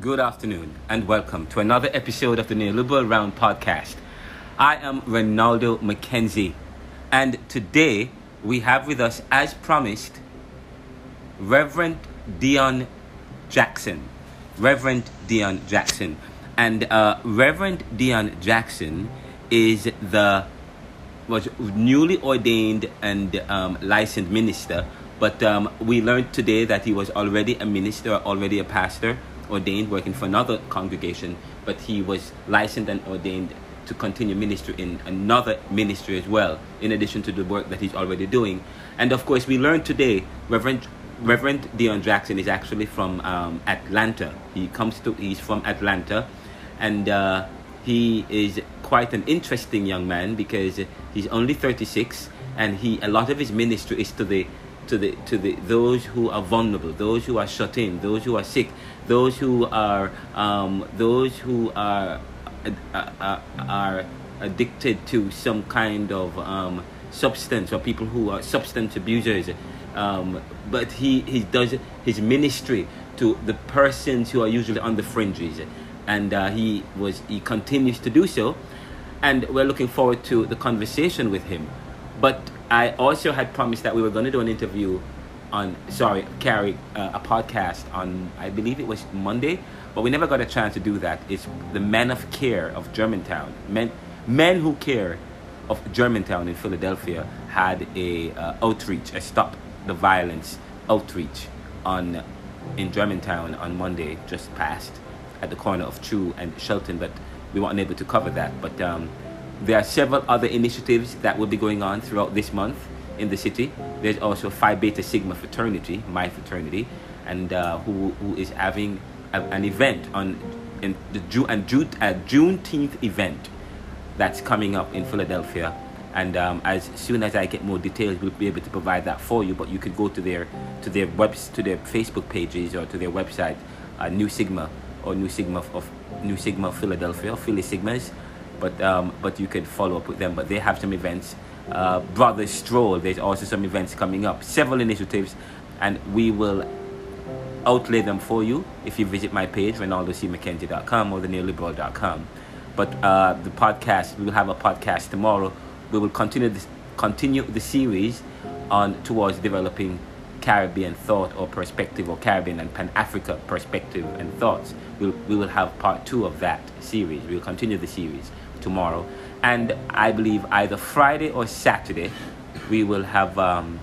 Good afternoon and welcome to another episode of the Neoliberal Round podcast. I am Ronaldo McKenzie and today we have with us, as promised, Reverend Deon Jackson. Reverend Deon Jackson. And uh, Reverend Deon Jackson is the was newly ordained and um, licensed minister, but um, we learned today that he was already a minister, already a pastor, ordained, working for another congregation, but he was licensed and ordained to continue ministry in another ministry as well, in addition to the work that he's already doing. And of course, we learned today, Reverend Reverend Deon Jackson is actually from um, Atlanta. He comes to he's from Atlanta, and uh, he is quite an interesting young man because he's only 36, and he a lot of his ministry is to the to the to the those who are vulnerable, those who are shut in, those who are sick, those who are um, those who are uh, uh, are addicted to some kind of um, substance or people who are substance abusers. Um, but he, he does his ministry to the persons who are usually on the fringes, and uh, he was he continues to do so, and we're looking forward to the conversation with him. But I also had promised that we were going to do an interview on sorry carry uh, a podcast on I believe it was Monday, but we never got a chance to do that. It's the Men of Care of Germantown, men men who care of Germantown in Philadelphia had a uh, outreach, a stop the violence outreach on in Germantown on Monday just passed at the corner of True and Chelten, but we weren't able to cover that. But um, there are several other initiatives that will be going on throughout this month in the city. There's also Phi Beta Sigma fraternity, my fraternity, and uh, who who is having a, an event on in the June and June a Juneteenth event that's coming up in Philadelphia. And um, as soon as I get more details, we'll be able to provide that for you. But you could go to their to their webs to their Facebook pages or to their website, uh, New Sigma or New Sigma of, of New Sigma Philadelphia, Philly Sigmas. But um, but you could follow up with them. But they have some events uh, Brother Stroll. There's also some events coming up, several initiatives, and we will outlay them for you if you visit my page, ronaldocmckenzie.com or theneoliberal.com. But uh, the podcast, we will have a podcast tomorrow. We will continue this, continue the series on towards developing Caribbean thought or perspective or Caribbean and Pan Africa perspective and thoughts. We'll, we will have part two of that series. We'll continue the series tomorrow and I believe either Friday or Saturday we will have um,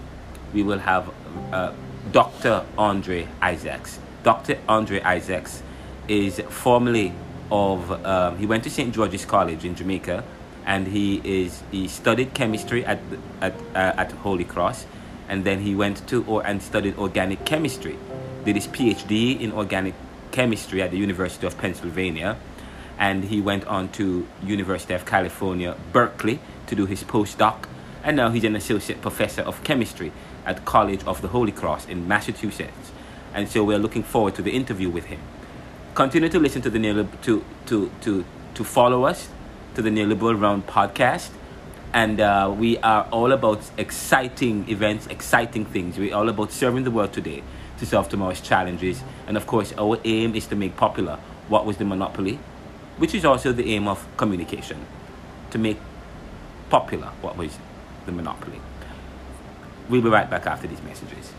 we will have uh, Dr. Andre Isaacs. Dr. Andre Isaacs is formerly of um, he went to St George's College in Jamaica, and he is he studied chemistry at at uh, at Holy Cross, and then he went to or and studied organic chemistry, did his PhD in organic chemistry at the University of Pennsylvania and he went on to University of California, Berkeley to do his postdoc and now he's an associate professor of chemistry at College of the Holy Cross in Massachusetts. And so we're looking forward to the interview with him. Continue to listen to the Neolib- to, to, to, to follow us to the Neoliberal Round podcast. And uh, we are all about exciting events, exciting things. We're all about serving the world today to solve tomorrow's challenges. And of course, our aim is to make popular what was the monopoly which is also the aim of communication to make popular what was the monopoly. We'll be right back after these messages.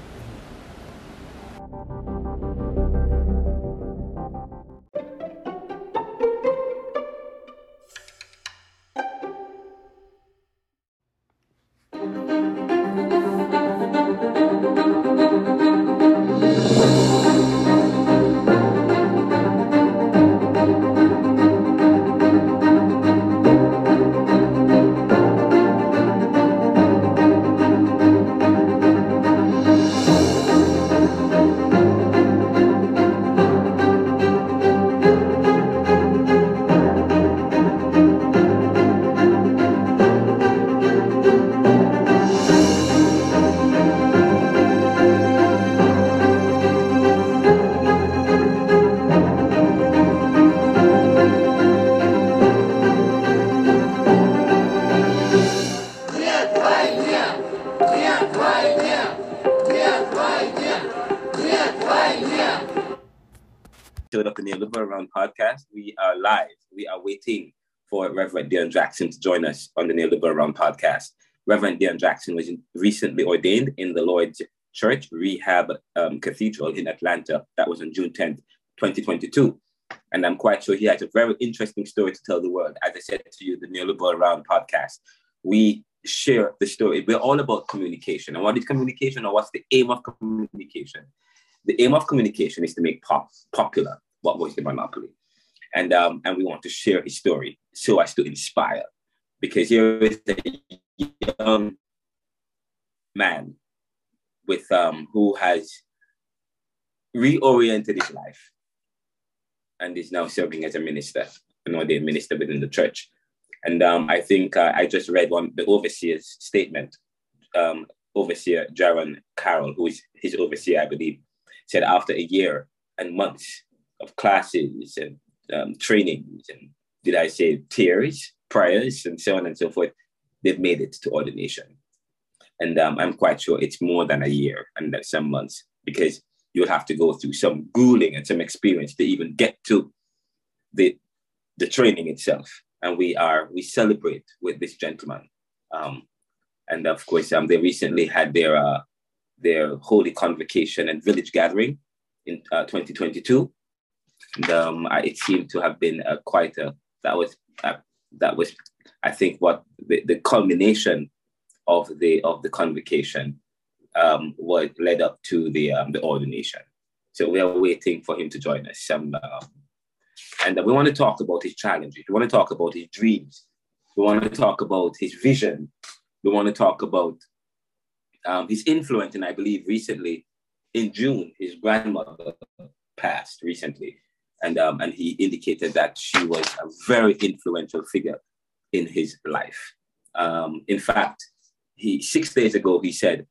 Deon Jackson to join us on the Neoliberal Round podcast. Reverend Deon Jackson was recently ordained in the Lord's Church Rehab um, Cathedral in Atlanta. That was on June 10th, 2022. And I'm quite sure he has a very interesting story to tell the world. As I said to you, the Neoliberal Round podcast, we share the story. We're all about communication. And what is communication or what's the aim of communication? The aim of communication is to make pop popular what was the monopoly. And, um, and we want to share his story so as to inspire. Because here is a young man with um, who has reoriented his life and is now serving as a minister, an ordained minister within the church. And um, I think uh, I just read one the overseer's statement. Um, overseer Jaron Carroll, who is his overseer, I believe, said after a year and months of classes and um, trainings and did I say tears, prayers, and so on and so forth, they've made it to ordination. And um, I'm quite sure it's more than a year and some months because you'll have to go through some grueling and some experience to even get to the the training itself. And we are we celebrate with this gentleman. Um, and of course, um, they recently had their uh, their holy convocation and village gathering in uh, 2022. And um, it seemed to have been uh, quite a that was uh, that was I think what the, the culmination of the of the convocation um, what led up to the um, the ordination. So we are waiting for him to join us. Um, and we want to talk about his challenges. We want to talk about his dreams. We want to talk about his vision. We want to talk about um, his influence. And I believe recently, in June, his grandmother passed recently. And, um, and he indicated that she was a very influential figure in his life. Um, in fact, he six days ago he said,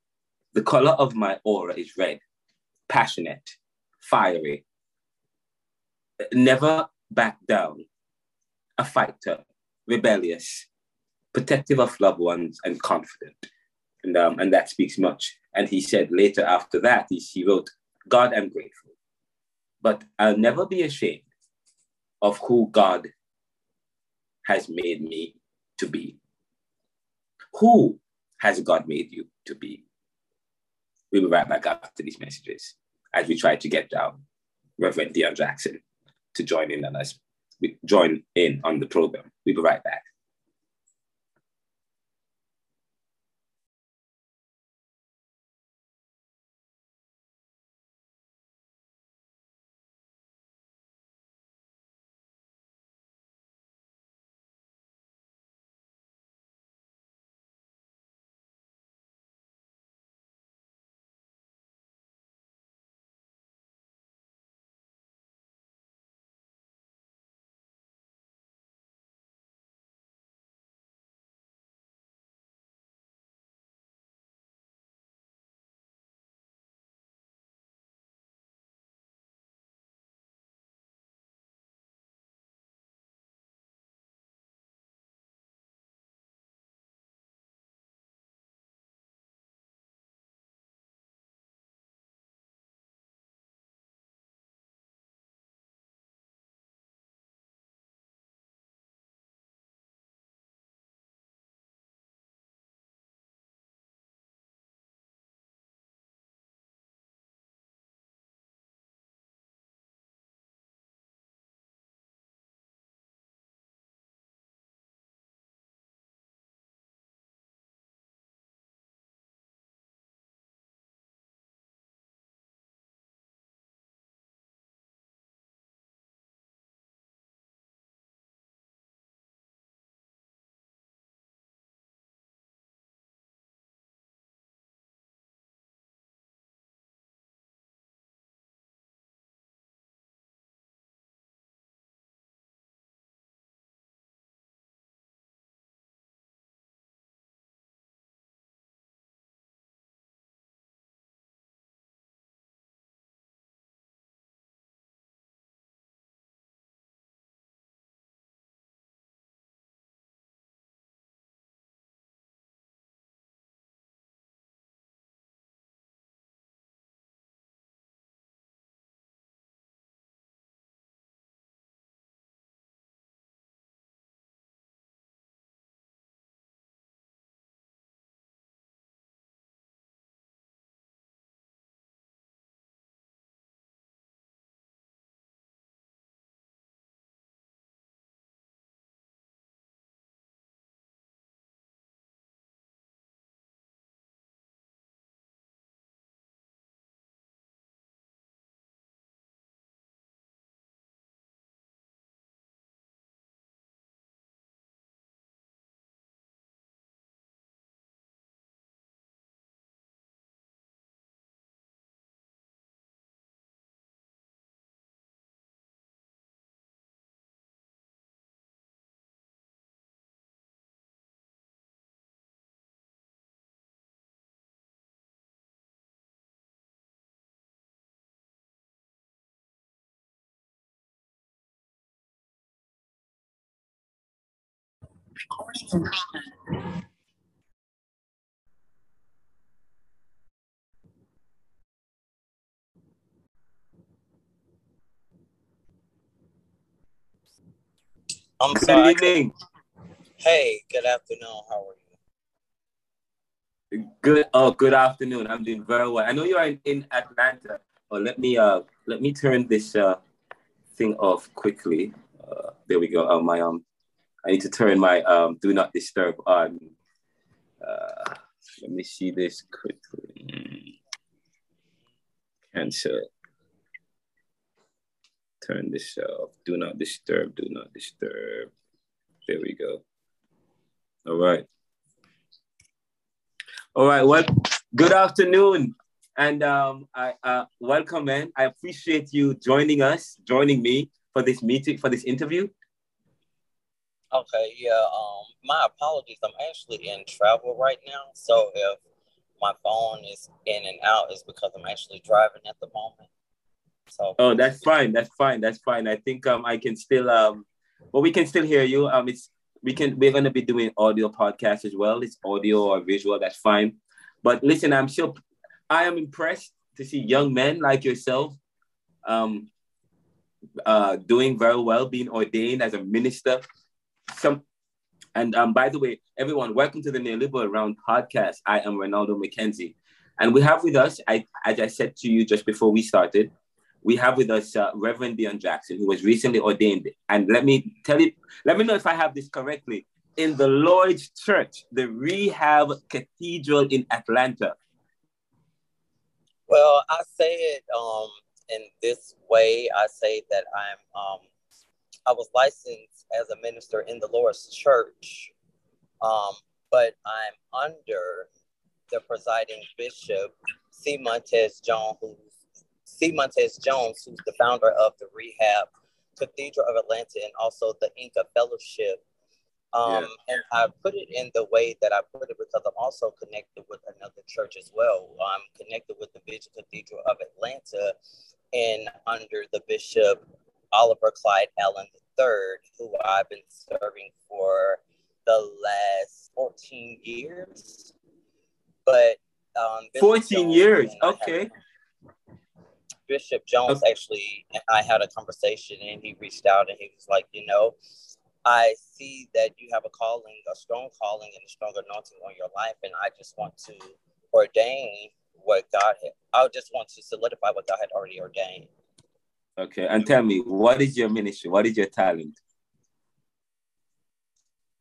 "The color of my aura is red, passionate, fiery, never back down, a fighter, rebellious, protective of loved ones, and confident." And, um, and that speaks much. And he said later after that, he, he wrote, God, I'm grateful, but I'll never be ashamed of who God has made me to be. Who has God made you to be? We'll be right back after these messages as we try to get down Reverend Deon Jackson to join in on us, join in on the program. We'll be right back. I'm Good sorry. evening. Hey, good afternoon. How are you? Good. Oh, good afternoon. I'm doing very well. I know you are in, in Atlanta. Oh, let me uh let me turn this uh thing off quickly. Uh, there we go. Uh, my um, I need to turn my um do not disturb on. Uh, let me see this quickly. Cancel. Turn this off. Do not disturb. Do not disturb. There we go. All right. All right. Well, good afternoon, and um, I uh, welcome, man. I appreciate you joining us, joining me for this meeting, for this interview. Okay, yeah. Um, my apologies. I'm actually in travel right now, so if my phone is in and out, it's because I'm actually driving at the moment. So. Oh, that's fine. That's fine. That's fine. I think um, I can still um, we can still hear you. Um, it's we can we're gonna be doing audio podcast as well. It's audio or visual. That's fine. But listen, I'm sure I am impressed to see young men like yourself, um, uh, doing very well, being ordained as a minister. Some, and um, by the way, everyone, welcome to the Neoliberal Round podcast. I am Ronaldo McKenzie, and we have with us, I, as I said to you just before we started, we have with us uh, Reverend Deon Jackson, who was recently ordained. And let me tell you, let me know if I have this correctly. In the Lord's Church, the Rehab Cathedral in Atlanta. Well, I say it um in this way. I say that I'm um I was licensed as a minister in the Lord's church, um, but I'm under the presiding bishop, C. Montez Jones, who's C. Montez Jones, who's the founder of the Rehab Cathedral of Atlanta and also the Inca Fellowship. Um, Yeah. And I put it in the way that I put it because I'm also connected with another church as well. I'm connected with the Vision Cathedral of Atlanta and under the Bishop Oliver Clyde Allen III, who I've been serving for the last 14 years. But um, 14 Jones years. Okay. Bishop Jones actually and I had a conversation and he reached out and he was like, you know, I see that you have a calling, a strong calling and a strong anointing on your life, and I just want to ordain what God had. I just want to solidify what God had already ordained. Okay. And tell me, what is your ministry? What is your talent?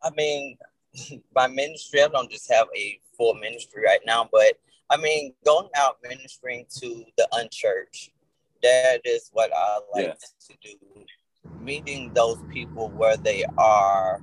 I mean, my ministry, I don't just have a full ministry right now, but I mean, going out ministering to the unchurched, that is what I like Yeah. to do. Meeting those people where they are,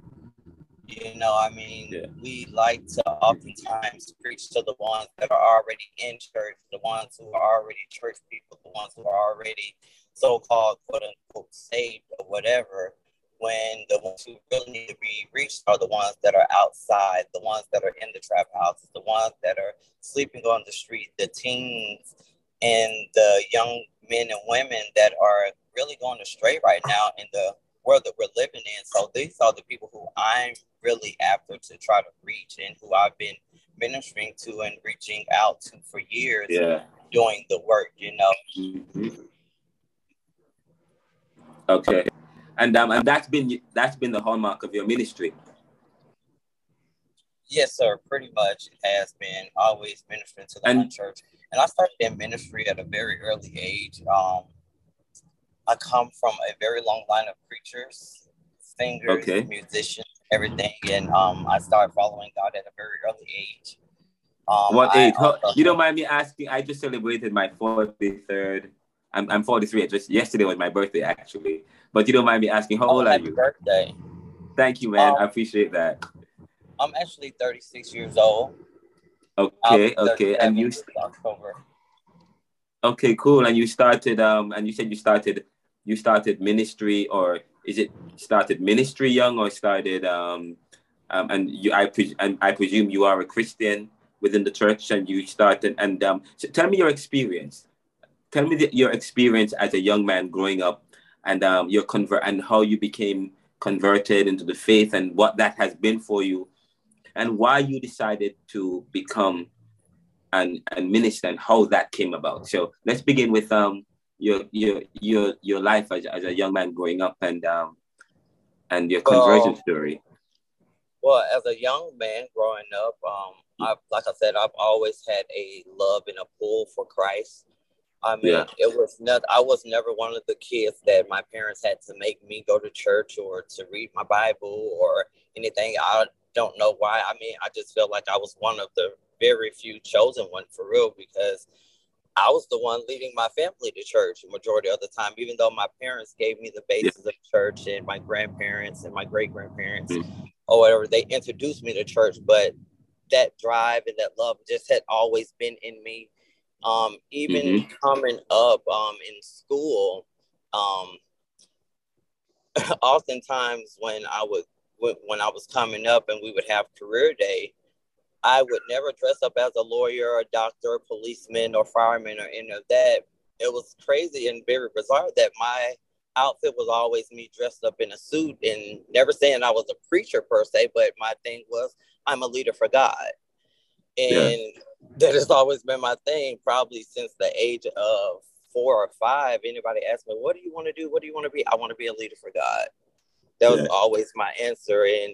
you know, I mean, Yeah. we like to oftentimes preach to the ones that are already in church, the ones who are already church people, the ones who are already so called quote unquote saved or whatever when the ones who really need to be reached are the ones that are outside, the ones that are in the trap houses, the ones that are sleeping on the street, the teens and the young men and women that are really going astray right now in the world that we're living in. So these are the people who I'm really after to try to reach and who I've been ministering to and reaching out to for years Yeah. doing the work, you know. Mhm. Okay. And um, and that's been that's been the hallmark of your ministry. Yes, sir. Pretty much it has been always ministering to the And- church. And I started in ministry at a very early age. Um, I come from a very long line of preachers, singers, Okay. musicians, everything. And um, I started following God at a very early age. Um, What age? You don't mind me asking? I just celebrated my 43rd. I'm, I'm 43. Just yesterday was my birthday, actually. But you don't mind me asking, how Oh, old are you? birthday. Thank you, man. Um, I appreciate that. I'm actually 36 years old. Okay, okay. 37 And you, October. okay, cool. And you started, um, and you said you started, you started ministry, or is it started ministry young, or started, um, um, and you, I, pre- and I presume you are a Christian within the church, and you started, and um, so tell me your experience. Tell me the, your experience as a young man growing up, and um, your convert, and how you became converted into the faith and what that has been for you and why you decided to become an, an minister and how that came about. So let's begin with um your your your your life as, as a young man growing up and um and your conversion well, story. Well, as a young man growing up, um, I, like I said, I've always had a love and a pull for Christ. I mean, yeah. it was not. I was never one of the kids that my parents had to make me go to church or to read my Bible or anything. I don't know why. I mean, I just felt like I was one of the very few chosen one for real because I was the one leading my family to church the majority of the time, even though my parents gave me the basis yeah. of church and my grandparents and my great grandparents mm-hmm. or whatever, they introduced me to church. But that drive and that love just had always been in me. Um, even mm-hmm. coming up um, in school, um, oftentimes when I would when I was coming up and we would have career day, I would never dress up as a lawyer, or a doctor, a policeman, or fireman, or any of that. It was crazy and very bizarre that my outfit was always me dressed up in a suit and never saying I was a preacher per se, but my thing was I'm a leader for God. And yeah. That has always been my thing, probably since the age of four or five. Anybody ask me, What do you want to do? What do you want to be? I want to be a leader for God. That was yeah. always my answer. And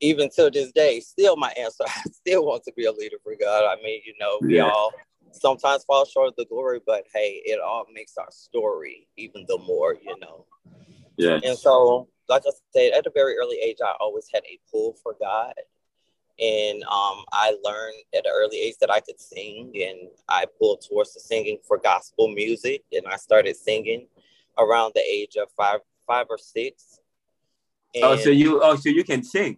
even to this day, still my answer. I still want to be a leader for God. I mean, you know, we yeah. all sometimes fall short of the glory, but hey, it all makes our story even the more, you know. Yeah. And so, like I said, at a very early age, I always had a pull for God. And um, I learned at an early age that I could sing, and I pulled towards the singing for gospel music. And I started singing around the age of five, five or six. And oh, so you oh, so you can sing.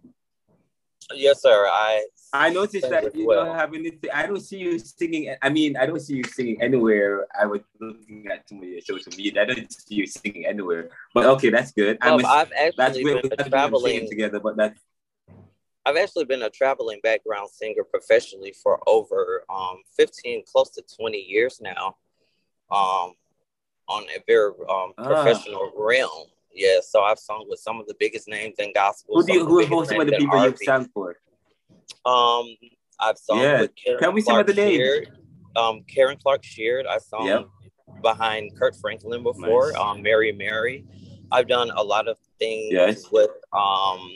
Yes, sir. I I noticed that you well. don't have anything. I don't see you singing. I mean, I don't see you singing anywhere. I was looking at some of your social media. I don't see you singing anywhere. But okay, that's good. Um, I've actually that's been that's traveling together, but that's. I've actually been a traveling background singer professionally for over um, 15, close to 20 years now, um, on a very um, ah. professional realm. Yeah, so I've sung with some of the biggest names in gospel. Who do you, who, who some of the people you've sung for? Um, I've sung yeah. with Karen Tell me Clark some of the names. Um, Karen Clark Sheard. I sung yep. behind Kirk Franklin before. Nice. Um, Mary Mary. I've done a lot of things yes. with um,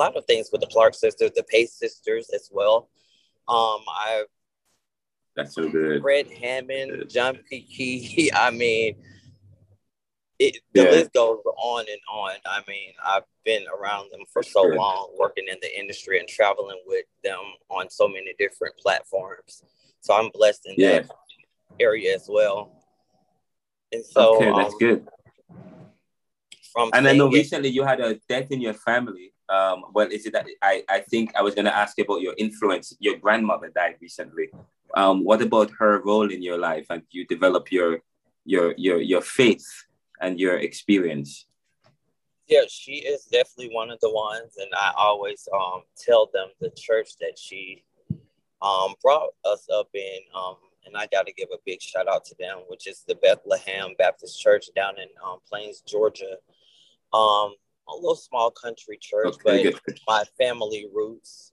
lot of things with the Clark sisters, the Pace sisters as well. Um, I've that's so good. Fred Hammond, John P. Kee. I mean, it, the yeah. list goes on and on. I mean, I've been around them for so long, working in the industry and traveling with them on so many different platforms. So I'm blessed in yeah. that area as well. And so, okay, that's um, good. From and I know recently you had a death in your family. Um, well, is it that I, I think I was going to ask you about your influence. Your grandmother died recently. Um, what about her role in your life and you develop your your your your faith and your experience? Yeah, she is definitely one of the ones, and I always um, tell them the church that she um, brought us up in, um, and I got to give a big shout out to them, which is the Bethlehem Baptist Church down in um, Plains, Georgia. Um, a little small country church, okay, but my family roots.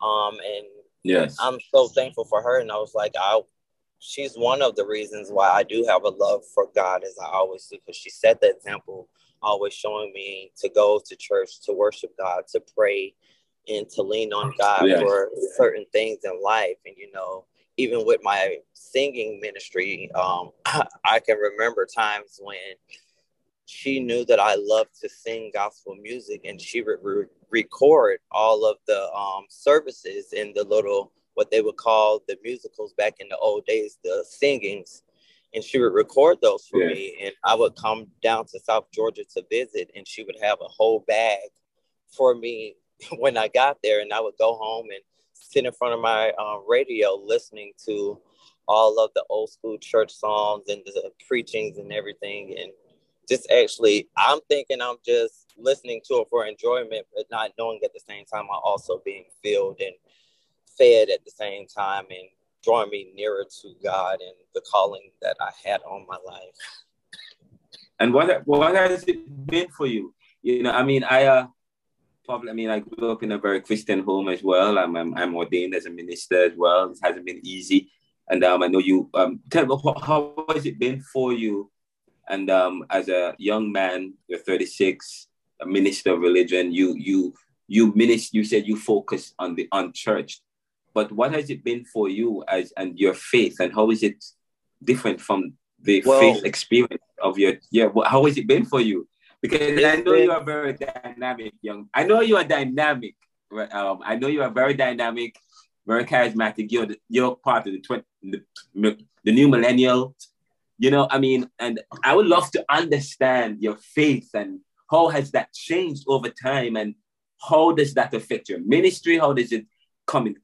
Um, and yes, I'm so thankful for her. And I was like, I she's one of the reasons why I do have a love for God, as I always do, because she set the example, always showing me to go to church, to worship God, to pray, and to lean on God yeah. for certain things in life. And you know, even with my singing ministry, um, I can remember times when she knew that I loved to sing gospel music, and she would re- record all of the um, services in the little what they would call the musicals back in the old days, the singings. And she would record those for yeah. me. And I would come down to South Georgia to visit, and she would have a whole bag for me when I got there. And I would go home and sit in front of my um, radio listening to all of the old school church songs and the preachings and everything. And just actually, I'm thinking I'm just listening to it for enjoyment, but not knowing at the same time I'm also being filled and fed at the same time and drawing me nearer to God and the calling that I had on my life. And what what has it been for you? You know, I mean, I uh, probably, I mean, I grew up in a very Christian home as well. I'm, I'm, I'm ordained as a minister as well. It hasn't been easy. And um, I know you, um, tell me, how, how has it been for you? And um, as a young man, you're 36, a minister of religion, you, you, you minister, you said you focus on the unchurched. But what has it been for you as and your faith, and how is it different from the well, faith experience of your yeah? How has it been for you? because I know you are very dynamic, young. I know you are dynamic. Um, I know you are very dynamic, very charismatic. You're the, you're part of the, tw- the the new millennial. You know, I mean, and I would love to understand your faith and how has that changed over time, and how does that affect your ministry? How does it come in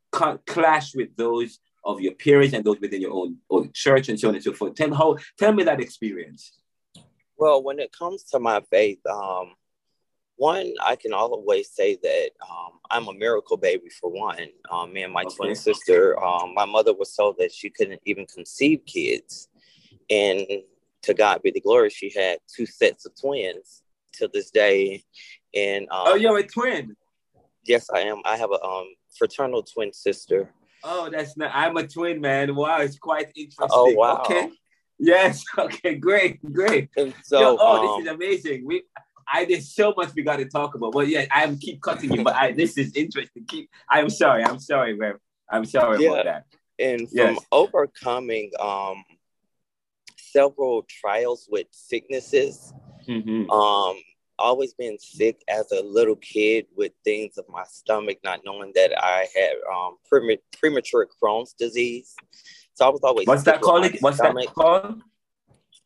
clash with those of your peers and those within your own, own church and so on and so forth? Tell how tell me that experience. Well, when it comes to my faith, um, one, I can always say that um, I'm a miracle baby for one. Um, me and my okay. twin sister, um, my mother was told that she couldn't even conceive kids. And to God be the glory, she had two sets of twins to this day. And um, oh, you're a twin. Yes, I am. I have a um, fraternal twin sister. Oh, that's not. I'm a twin, man. Wow, it's quite interesting. Oh, wow. Okay. Yes. Okay. Great. Great. And so, Yo, oh, um, this is amazing. We, I there's so much we got to talk about. But yeah, I am keep cutting you. But I, this is interesting. Keep. I'm sorry. I'm sorry, man. I'm sorry yeah. about that. And from yes. overcoming um several trials with sicknesses, mm-hmm. um, always been sick as a little kid with things of my stomach, not knowing that I had um, premature Crohn's disease. So I was always. What's that called? What's stomach. that called?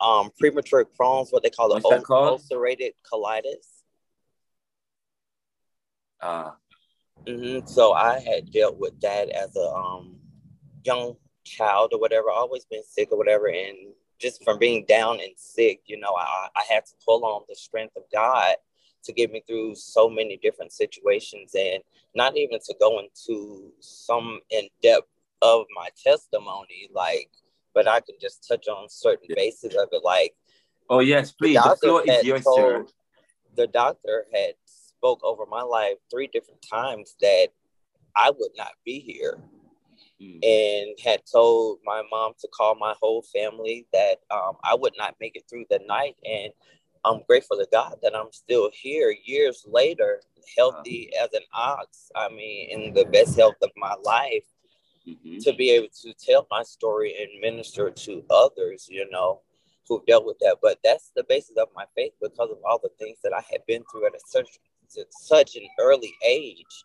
Um, premature Crohn's, what they call What's it, ulcerated colitis. Uh, mm-hmm. So I had dealt with that as a um, young child or whatever. Always been sick or whatever, and just from being down and sick, you know, I, I had to pull on the strength of God to get me through so many different situations and not even to go into some in depth of my testimony, like, but I can just touch on certain bases of it, like. Oh yes, please. The, the floor is yours, sir. The doctor had spoke over my life three different times that I would not be here, mm. and had told my mom to call my whole family that um, I would not make it through the night, and I'm grateful to God that I'm still here years later, healthy as an ox. I mean, in the best health of my life mm-hmm. to be able to tell my story and minister to others, you know, who've dealt with that. But that's the basis of my faith because of all the things that I had been through at a such such an early age.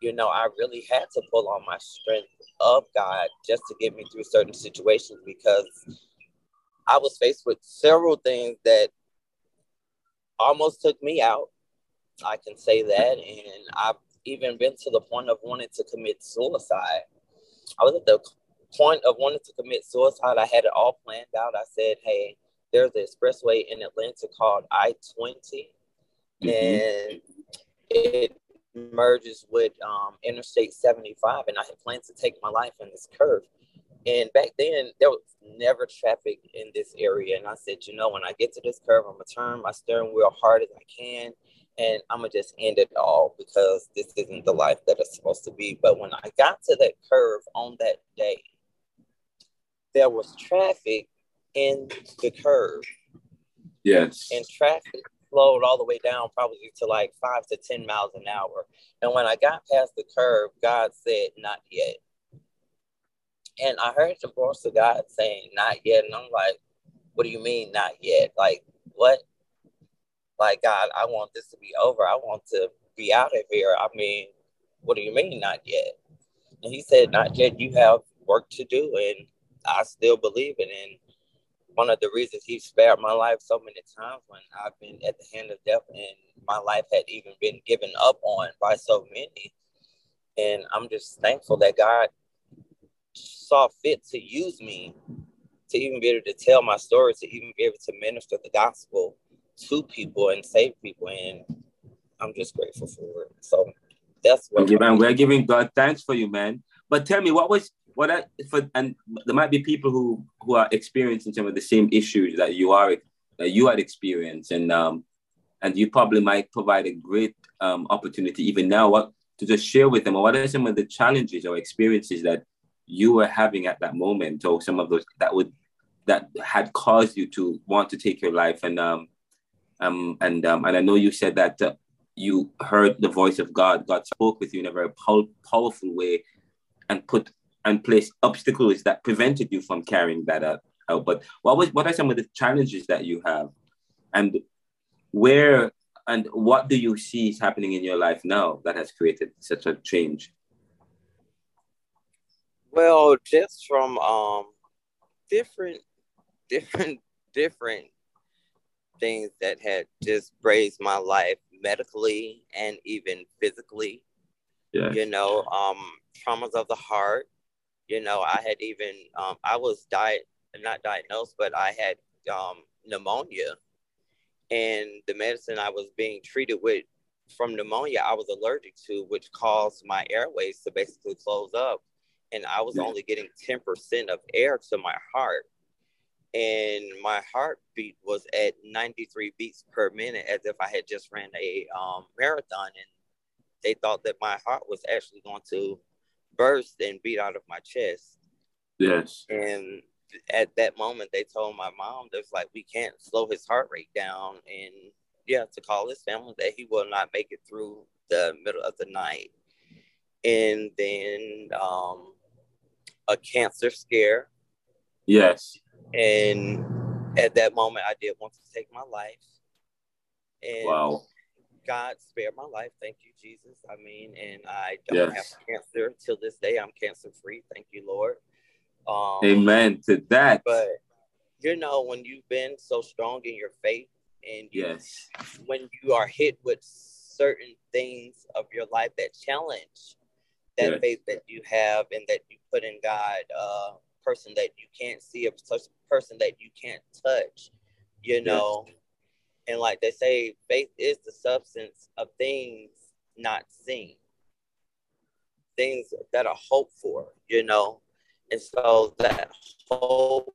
You know, I really had to pull on my strength of God just to get me through certain situations because I was faced with several things that almost took me out. I can say that. And I've even been to the point of wanting to commit suicide. I was at the point of wanting to commit suicide. I had it all planned out. I said, hey, there's an expressway in Atlanta called I 20, mm-hmm. and it merges with um, Interstate 75. And I had planned to take my life in this curve. And back then, there was never traffic in this area. And I said, you know, when I get to this curve, I'm to turn my steering wheel hard as I can and I'm gonna just end it all because this isn't the life that it's supposed to be. But when I got to that curve on that day, there was traffic in the curve. Yes. And traffic slowed all the way down probably to like five to 10 miles an hour. And when I got past the curve, God said, Not yet. And I heard the voice of God saying, Not yet. And I'm like, What do you mean, not yet? Like, what? like God, I want this to be over. I want to be out of here. I mean, what do you mean not yet? And he said, Not yet, you have work to do. And I still believe it. And one of the reasons he spared my life so many times when I've been at the hand of death and my life had even been given up on by so many. And I'm just thankful that God saw fit to use me to even be able to tell my story, to even be able to minister the gospel to people and save people. And I'm just grateful for it. So that's what okay, man, we're giving God thanks for you, man. But tell me, what was what I, for and there might be people who who are experiencing some of the same issues that you are that you had experienced, and um, and you probably might provide a great um, opportunity even now. What to just share with them, what are some of the challenges or experiences that you were having at that moment, or some of those that would that had caused you to want to take your life, and um, um, and um, and I know you said that uh, you heard the voice of God. God spoke with you in a very pow- powerful way, and put and placed obstacles that prevented you from carrying that out. But what was what are some of the challenges that you have, and where and what do you see is happening in your life now that has created such a change? Well, just from um different different different things that had just raised my life medically and even physically. Yeah. You know, um, traumas of the heart. You know, I had even um, I was diet not diagnosed, but I had um, pneumonia, and the medicine I was being treated with from pneumonia I was allergic to, which caused my airways to basically close up, and I was only getting ten percent of air to my heart. And my heartbeat was at 93 beats per minute as if I had just ran a um, marathon. And they thought that my heart was actually going to burst and beat out of my chest. Yes. And at that moment they told my mom there's like we can't slow his heart rate down and yeah to call his family that he will not make it through the middle of the night and then um, a cancer scare yes and at that moment, I did want to take my life. And wow. God spared my life. Thank you, Jesus. I mean, and I don't yes. have cancer till this day. I'm cancer free. Thank you, Lord. Um, Amen to that. But you know, when you've been so strong in your faith, and you, yes, when you are hit with certain things of your life that challenge that yes. faith that you have and that you put in God, uh, person that you can't see, a person that you can't touch, you know. Yeah. And like they say, faith is the substance of things not seen, things that are hoped for, you know. And so that hope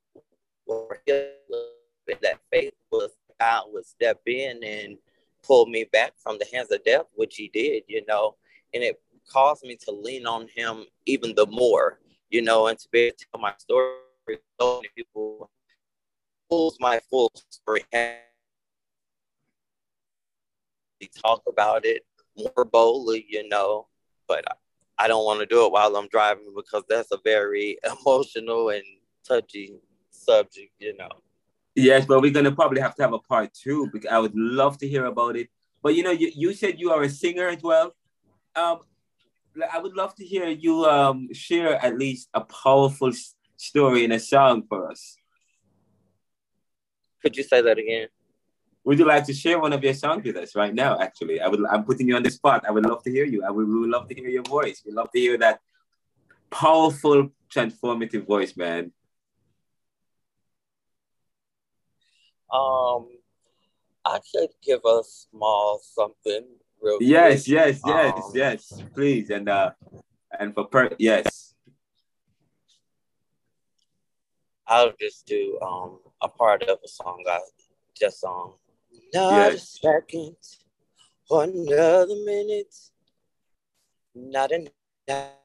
that faith was God would step in and pull me back from the hands of death, which he did, you know. And it caused me to lean on him even the more, you know, and to be able to tell my story so many people pulls my full story. Talk about it more boldly, you know, but I don't want to do it while I'm driving because that's a very emotional and touchy subject, you know. Yes, but we're gonna probably have to have a part two because I would love to hear about it. But you know, you, you said you are a singer as well. Um, I would love to hear you um, share at least a powerful story in a song for us. Could you say that again? Would you like to share one of your songs with us right now? Actually, I would. I'm putting you on the spot. I would love to hear you. I would, would love to hear your voice. We love to hear that powerful, transformative voice, man. Um, I could give a small something real yes, quick. Yes, yes, um, yes, please. And uh and for per yes. I'll just do um a part of a song I just um not yes. a second or another minute, not another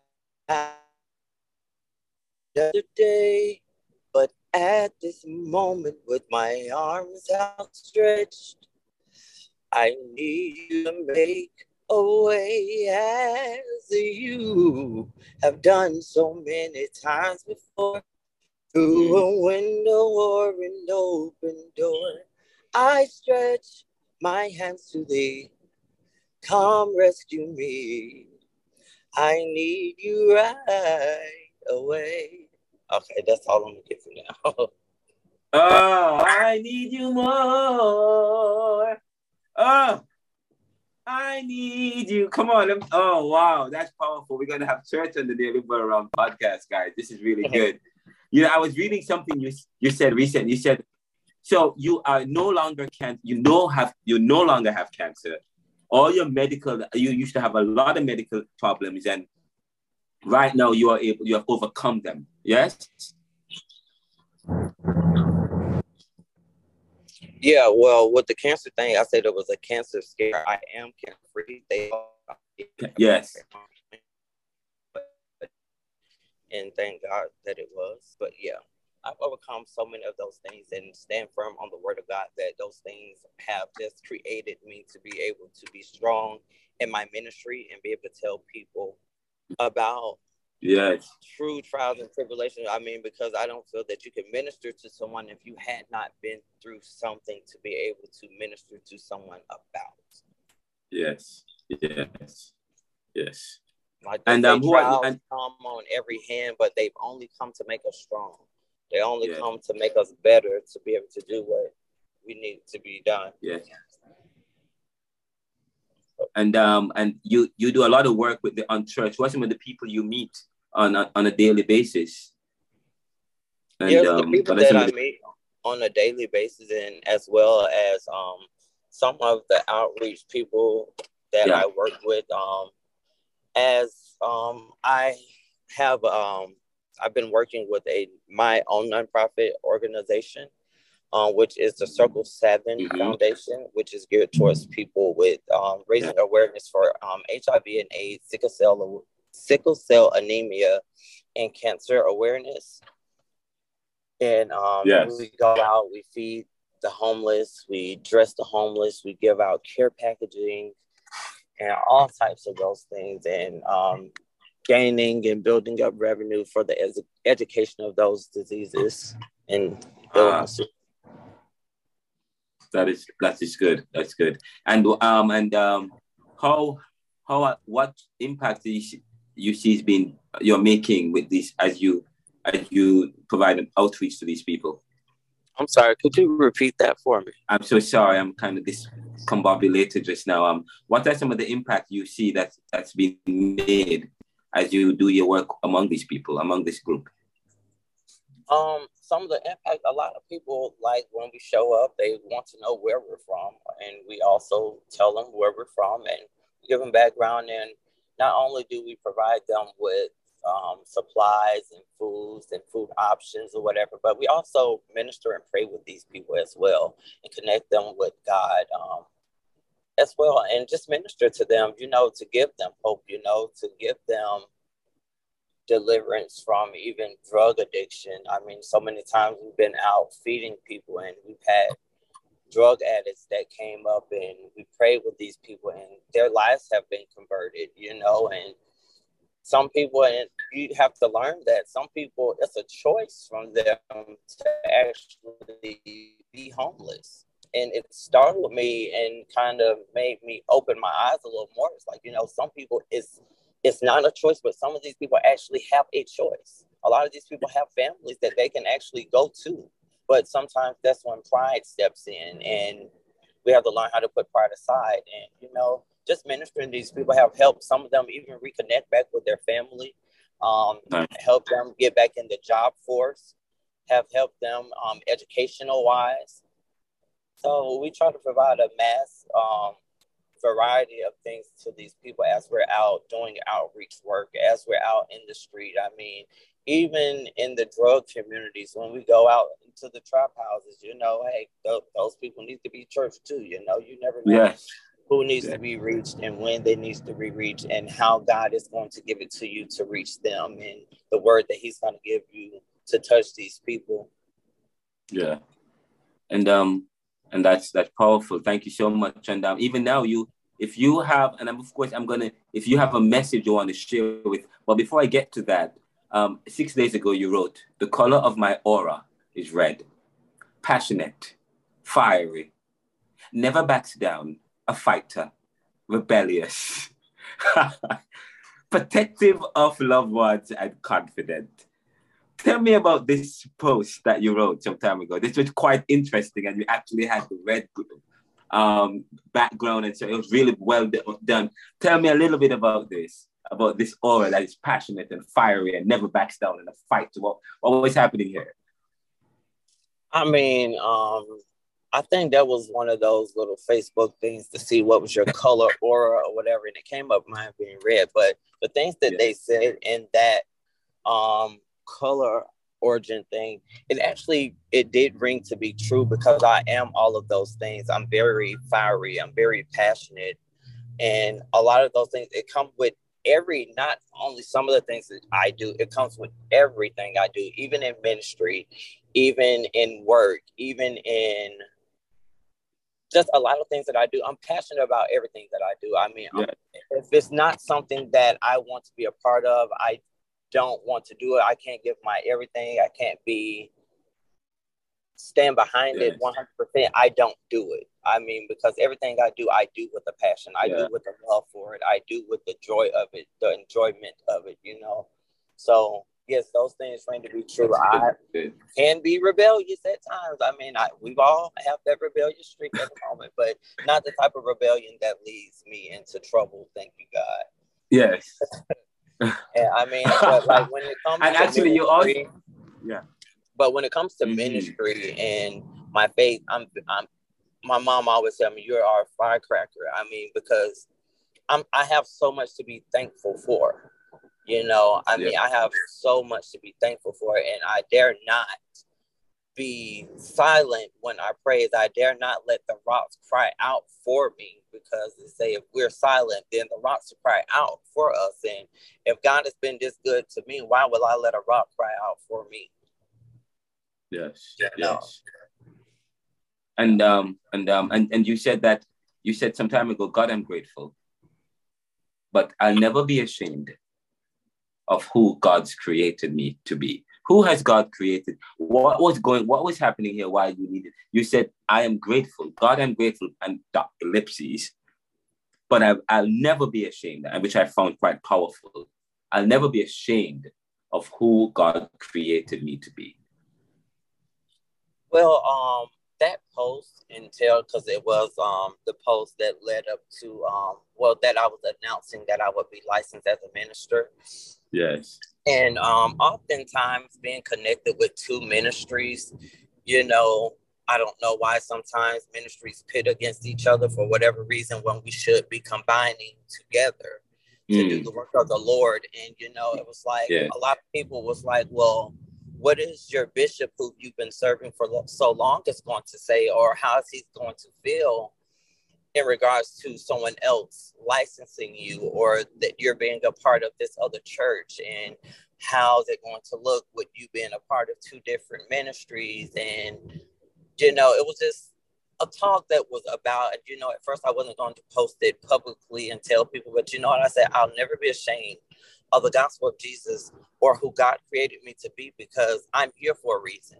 day, but at this moment with my arms outstretched I need you to make a way as you have done so many times before. Through mm. a window or an open door, I stretch my hands to thee. Come rescue me. I need you right away. Okay, that's all I'm gonna get for now. oh, I need you more. Oh, I need you. Come on. Oh, wow. That's powerful. We're going to have church on the Neoliberal Round podcast, guys. This is really good. You know, I was reading something you, you said recently. You said, so you are no longer can you no have you no longer have cancer. All your medical you used to have a lot of medical problems and right now you are able you have overcome them. Yes? Yeah, well, with the cancer thing, I said it was a cancer scare. I am cancer free. They yes, and thank God that it was. But yeah, I've overcome so many of those things and stand firm on the word of God that those things have just created me to be able to be strong in my ministry and be able to tell people about yes true trials and tribulations. I mean, because I don't feel that you can minister to someone if you had not been through something to be able to minister to someone about. Yes, yes, yes. Like and um, who trials are, and, come on every hand, but they've only come to make us strong. They only yeah. come to make us better to be able to do what we need to be done. Yes. And um and you you do a lot of work with the unchurched. What some of the people you meet on a, on a daily basis? And, yes, um, the people that I the... meet on a daily basis, and as well as um some of the outreach people that yeah. I work with. Um, as um I have um I've been working with a my own nonprofit organization, um, which is the Circle 7 mm-hmm. Foundation, which is geared towards people with um, raising yeah. awareness for um, HIV and AIDS, sickle cell, sickle cell anemia, and cancer awareness. And um, yes. we go out, we feed the homeless, we dress the homeless, we give out care packaging, and all types of those things. And um, gaining and building up revenue for the ed- education of those diseases and. Uh, that is that is good. That's good. And um and um how how what impact you you see has been you're making with this as you as you provide an outreach to these people? I'm sorry, could you repeat that for me? I'm so sorry. I'm kind of discombobulated just now. Um, what are some of the impact you see that that's been made as you do your work among these people, among this group? Um, some of the impact, a lot of people like when we show up, they want to know where we're from, and we also tell them where we're from and give them background. And not only do we provide them with um, supplies and foods and food options or whatever, but we also minister and pray with these people as well and connect them with God. Um, as well and just minister to them, you know, to give them hope, you know, to give them deliverance from even drug addiction. I mean, so many times we've been out feeding people and we've had drug addicts that came up and we prayed with these people and their lives have been converted, you know, and some people and you have to learn that some people it's a choice from them to actually be homeless and it startled me and kind of made me open my eyes a little more. It's like, you know, some people it's it's not a choice, but some of these people actually have a choice. A lot of these people have families that they can actually go to. But sometimes that's when pride steps in and we have to learn how to put pride aside. And, you know, just ministering these people have helped some of them even reconnect back with their family, um, help them get back in the job force, have helped them um, educational wise. So we try to provide a mass um, variety of things to these people as we're out doing outreach work, as we're out in the street. I mean, even in the drug communities, when we go out into the trap houses, you know, hey, th- those people need to be church too. You know, you never know yes. who needs yeah. to be reached and when they needs to be reached, and how God is going to give it to you to reach them, and the word that He's going to give you to touch these people. Yeah, and um, and that's that's powerful. Thank you so much. And um, even now, you if you have, and I'm, of course, I'm gonna if you have a message you want to share with. But before I get to that, um, six days ago you wrote, "The color of my aura is red, passionate, fiery, never backs down, a fighter, rebellious." protective of loved ones and confident tell me about this post that you wrote some time ago. This was quite interesting, and you actually had the red um, background, and so it was really well done. Tell me a little bit about this, about this aura that is passionate and fiery and never backs down in a fight. What what was happening here? I mean, um, I think that was one of those little Facebook things to see what was your color aura or whatever, and it came up mine being red. But the things that yeah. they said in that um color origin thing, it actually it did ring to be true because I am all of those things. I'm very fiery. I'm very passionate, and a lot of those things it come with every not only some of the things that I do. It comes with everything I do, even in ministry, even in work, even in just a lot of things that I do. I'm passionate about everything that I do. I mean, yeah. if it's not something that I want to be a part of, I don't want to do it. I can't give my everything. I can't be stand behind yes. it 100%. I don't do it. I mean, because everything I do, I do with a passion. I yeah. do with the love for it. I do with the joy of it, the enjoyment of it, you know. So yes, those things ring to be true. I can be rebellious at times. I mean, I we've all have that rebellious streak at the moment, but not the type of rebellion that leads me into trouble. Thank you, God. Yes. and I mean, like when it comes and actually, you also yeah. But when it comes to mm-hmm. ministry and my faith, I'm I'm my mom always tell me you're our firecracker. I mean, because I'm I have so much to be thankful for. You know, I mean, I have so much to be thankful for, and I dare not be silent when I praise. I dare not let the rocks cry out for me because they say if we're silent, then the rocks will cry out for us. And if God has been this good to me, why will I let a rock cry out for me? Yes. You know? Yes. And um and um and, and you said that you said some time ago, God, I'm grateful. But I'll never be ashamed of who God's created me to be. Who has God created? What was going, what was happening here while you needed? You said, I am grateful. God, I'm grateful, and ellipses. But I, I'll never be ashamed, which I found quite powerful. I'll never be ashamed of who God created me to be. Well, um, that post entailed because it was um the post that led up to um well that I was announcing that I would be licensed as a minister. Yes. And um oftentimes being connected with two ministries, you know, I don't know why sometimes ministries pit against each other for whatever reason when we should be combining together to mm. do the work of the Lord. And you know, it was like yeah. a lot of people was like, well, what is your bishop who you've been serving for so long is going to say, or how is he going to feel in regards to someone else licensing you, or that you're being a part of this other church, and how is it going to look with you being a part of two different ministries? And you know, it was just a talk that was about, you know, at first I wasn't going to post it publicly and tell people, but you know what I said? I'll never be ashamed of the gospel of Jesus or who God created me to be because I'm here for a reason.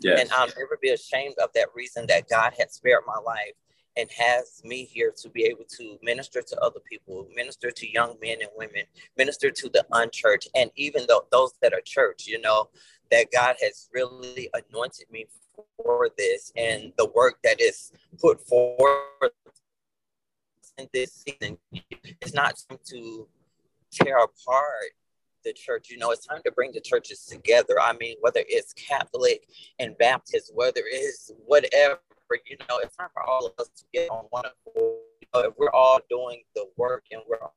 Yes. And I'll never be ashamed of that reason that God had spared my life and has me here to be able to minister to other people, minister to young men and women, minister to the unchurched, and even though those that are church, you know, that God has really anointed me for this and the work that is put forth in this season. It's not time to tear apart the church. You know, it's time to bring the churches together. I mean, whether it's Catholic and Baptist, whether it's whatever, you know, it's time for all of us to get on one accord. You know, if we're all doing the work and we're all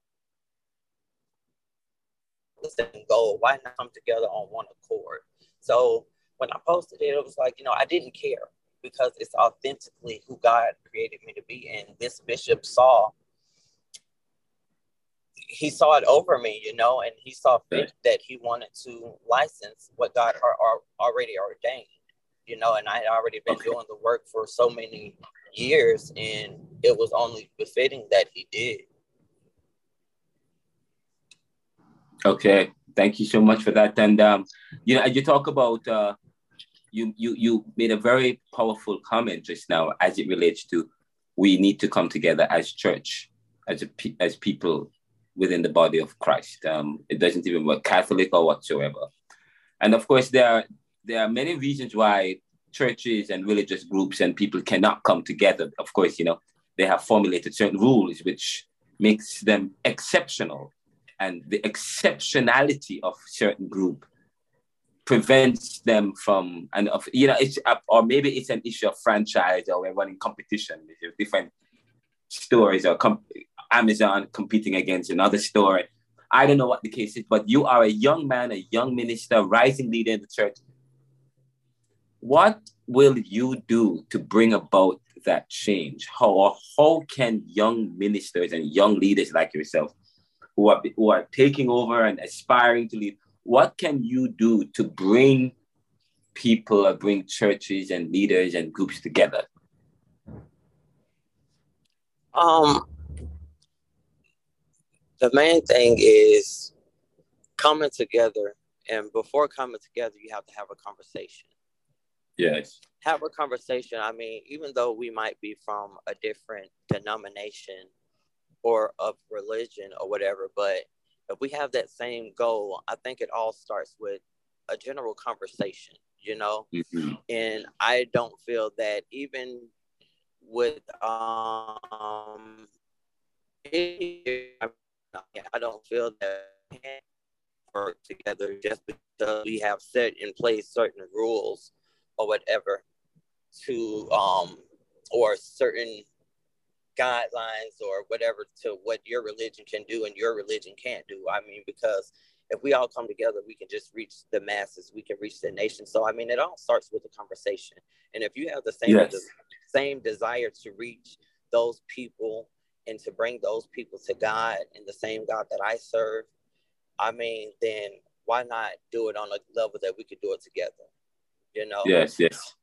the same goal, why not come together on one accord? So when I posted it, it was like, you know, I didn't care because it's authentically who God created me to be. And this bishop saw he saw it over me, you know, and he saw fit that he wanted to license what God already ordained, you know, and I had already been okay. doing the work for so many years, and it was only befitting that he did. Okay, thank you so much for that. And um, you know, as you talk about uh, you you you made a very powerful comment just now as it relates to we need to come together as church, as a as people within the body of Christ. Um, it doesn't even work Catholic or whatsoever. And of course, there are there are many reasons why churches and religious groups and people cannot come together. Of course, you know they have formulated certain rules which makes them exceptional, and the exceptionality of certain group prevents them from and of you know it's or maybe it's an issue of franchise or we're running competition different stores or Amazon competing against another store. I don't know what the case is, but you are a young man, a young minister, rising leader in the church. What will you do to bring about that change? How, how can young ministers and young leaders like yourself who are, who are taking over and aspiring to lead, what can you do to bring people or bring churches and leaders and groups together? Um, the main thing is coming together, and before coming together, you have to have a conversation. Yes. Have a conversation. I mean, even though we might be from a different denomination or of religion or whatever, but if we have that same goal, I think it all starts with a general conversation, you know? Mm-hmm. And I don't feel that even with um I don't feel that work together just because we have set in place certain rules or whatever to um or certain guidelines or whatever to what your religion can do and your religion can't do. I mean, because if we all come together, we can just reach the masses, we can reach the nation. So I mean, it all starts with a conversation. And if you have the same yes. same desire to reach those people and to bring those people to God and the same God that I serve, I mean, then why not do it on a level that we could do it together? You know? Yes, yes.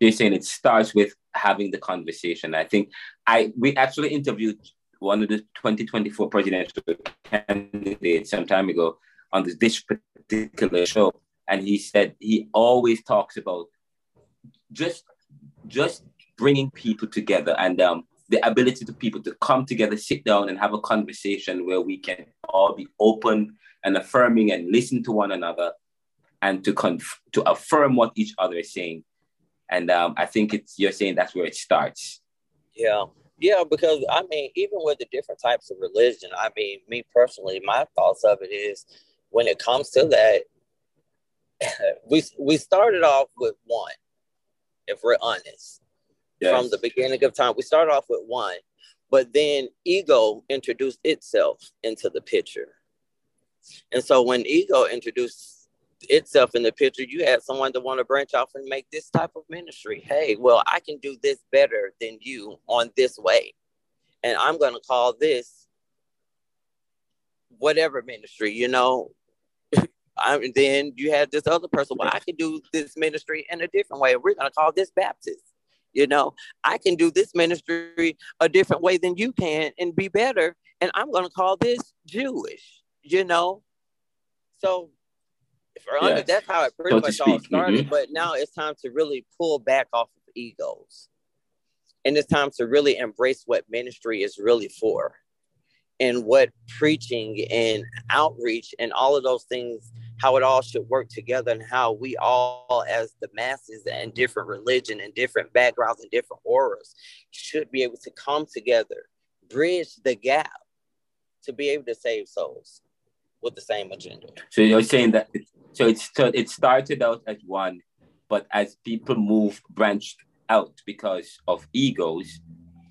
You're saying it starts with having the conversation. I think I we actually interviewed one of the 2024 presidential candidates some time ago on this, this particular show, and he said he always talks about just just bringing people together and um, the ability to people to come together, sit down, and have a conversation where we can all be open and affirming and listen to one another, and to conf- to affirm what each other is saying. And um, I think it's you're saying that's where it starts. Yeah, yeah, because I mean, even with the different types of religion, I mean, me personally, my thoughts of it is when it comes to that, we we started off with one, if we're honest yes. from the beginning of time. We started off with one, but then ego introduced itself into the picture. And so when ego introduced itself in the picture, you had someone to want to branch off and make this type of ministry. Hey, well, I can do this better than you on this way. And I'm going to call this whatever ministry, you know. I, then you had this other person. Well, I can do this ministry in a different way. We're going to call this Baptist. You know, I can do this ministry a different way than you can and be better. And I'm going to call this Jewish, you know? So, for yes. honest, that's how it pretty much all started. Mm-hmm. But now it's time to really pull back off of egos. And it's time to really embrace what ministry is really for and what preaching and outreach and all of those things how it all should work together and how we all as the masses and different religion and different backgrounds and different auras should be able to come together bridge the gap to be able to save souls with the same agenda. So you're saying that so it's so it started out as one but as people move branched out because of egos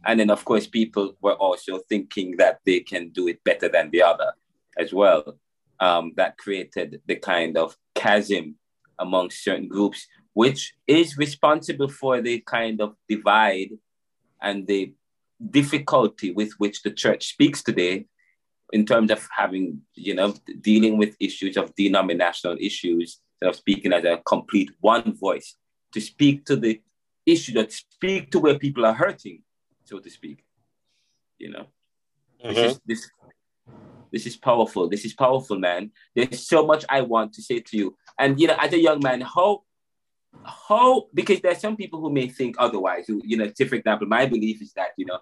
and then of course people were also thinking that they can do it better than the other as well um, that created the kind of chasm among certain groups, which is responsible for the kind of divide and the difficulty with which the church speaks today in terms of having, you know, dealing with issues of denominational issues, instead of speaking as a complete one voice, to speak to the issue that speak to where people are hurting, so to speak. You know, mm-hmm. this is this this is powerful. This is powerful, man. There's so much I want to say to you. And you know, as a young man, how how because there's some people who may think otherwise. Who you know, take for example, my belief is that you know,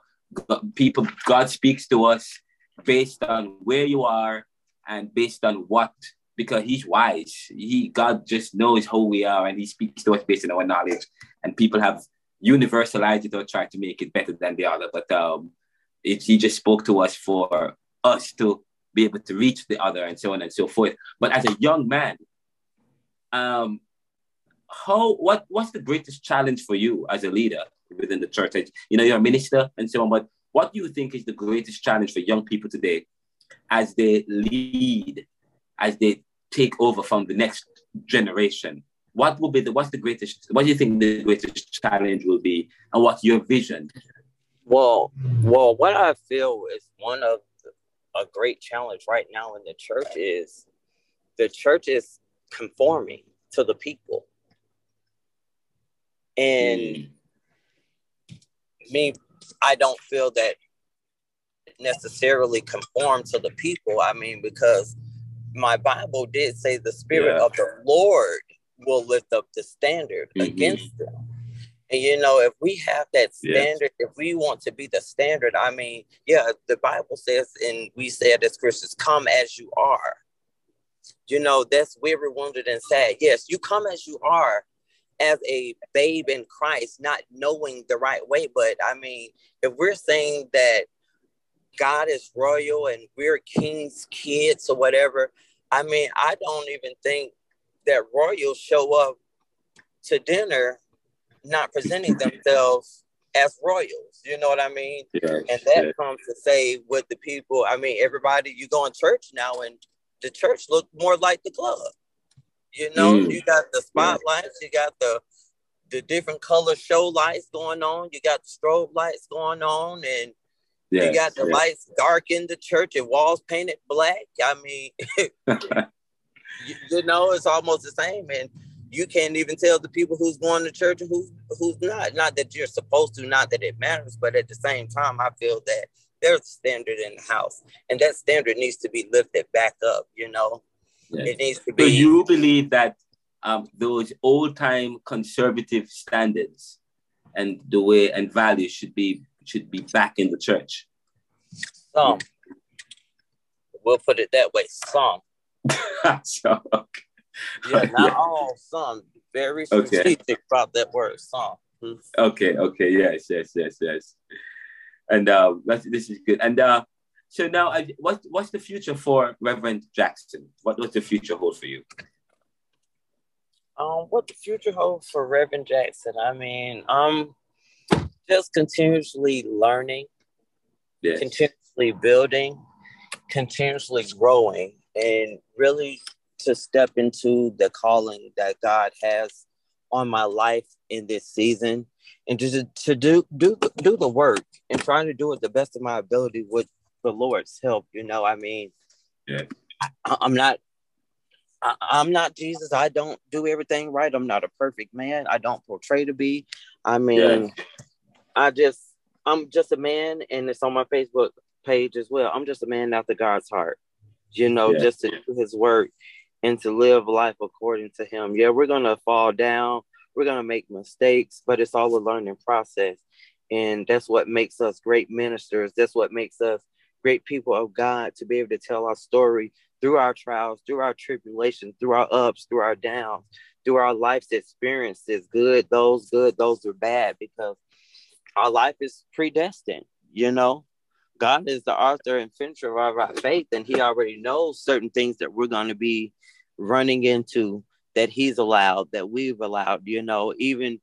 people God speaks to us based on where you are and based on what because he's wise. He God just knows who we are and he speaks to us based on our knowledge. And people have universalized it or tried to make it better than the other. But um it, he just spoke to us for us to be able to reach the other and so on and so forth. But as a young man, um, how what what's the greatest challenge for you as a leader within the church? You know, you're a minister and so on, but what do you think is the greatest challenge for young people today as they lead, as they take over from the next generation? What will be the what's the greatest what do you think the greatest challenge will be and what's your vision? Well, well, what I feel is one of the, a great challenge right now in the church is the church is conforming to the people. And mm. I don't feel that necessarily conform to the people. I mean, because my Bible did say the Spirit yeah. of the Lord will lift up the standard mm-hmm. against them. And you know, if we have that standard, if we want to be the standard, I mean, yeah, the Bible says, and we said as Christians, come as you are. You know, that's weary, wounded, and sad. Yes, you come as you are as a babe in Christ, not knowing the right way. But I mean, if we're saying that God is royal and we're king's kids or whatever, I mean, I don't even think that royals show up to dinner not presenting themselves as royals. You know what I mean? Yes, and that yes. comes to say with the people. I mean, everybody you go in church now, and the church look more like the club. You know, mm. you got the spotlights, you got the the different color show lights going on, you got the strobe lights going on, and yes, you got the yes. lights dark in the church and walls painted black. I mean, you, you know, it's almost the same, and you can't even tell the people who's going to church and who's who's not. Not that you're supposed to, not that it matters, but at the same time, I feel that there's a standard in the house, and that standard needs to be lifted back up. You know, yes. it needs to be. So you believe that um, those old time conservative standards and the way and values should be should be back in the church. Some, we'll put it that way. Some. so, okay. Yeah, not yeah. all. Some. Very strategic okay. about that word. Some. Okay. Okay. Yes. Yes. Yes. Yes and uh, this is good. And uh, so now, uh, what what's the future for Reverend Jackson? What does the future hold for you? Um, what the future holds for Reverend Jackson? I mean, um, just continuously learning, yes. continuously building, continuously growing, and really to step into the calling that God has on my life in this season and just to do do do the work and trying to do it the best of my ability with the Lord's help. You know, I mean, yeah, I, am not. I, I'm not Jesus. I don't do everything right. I'm not a perfect man. I don't portray to be. I mean, yeah. I just I'm just a man, and it's on my Facebook page as well. I'm just a man after God's heart. You know, yeah. just to do His work and to live life according to Him. Yeah, we're gonna fall down we're going to make mistakes, but it's all a learning process. And that's what makes us great ministers. That's what makes us great people of God to be able to tell our story through our trials, through our tribulations, through our ups, through our downs, through our life's experiences, good, those good, those are bad, because our life is predestined, you know. God is the author and finisher of our faith, and He already knows certain things that we're going to be running into that he's allowed, that we've allowed, you know, even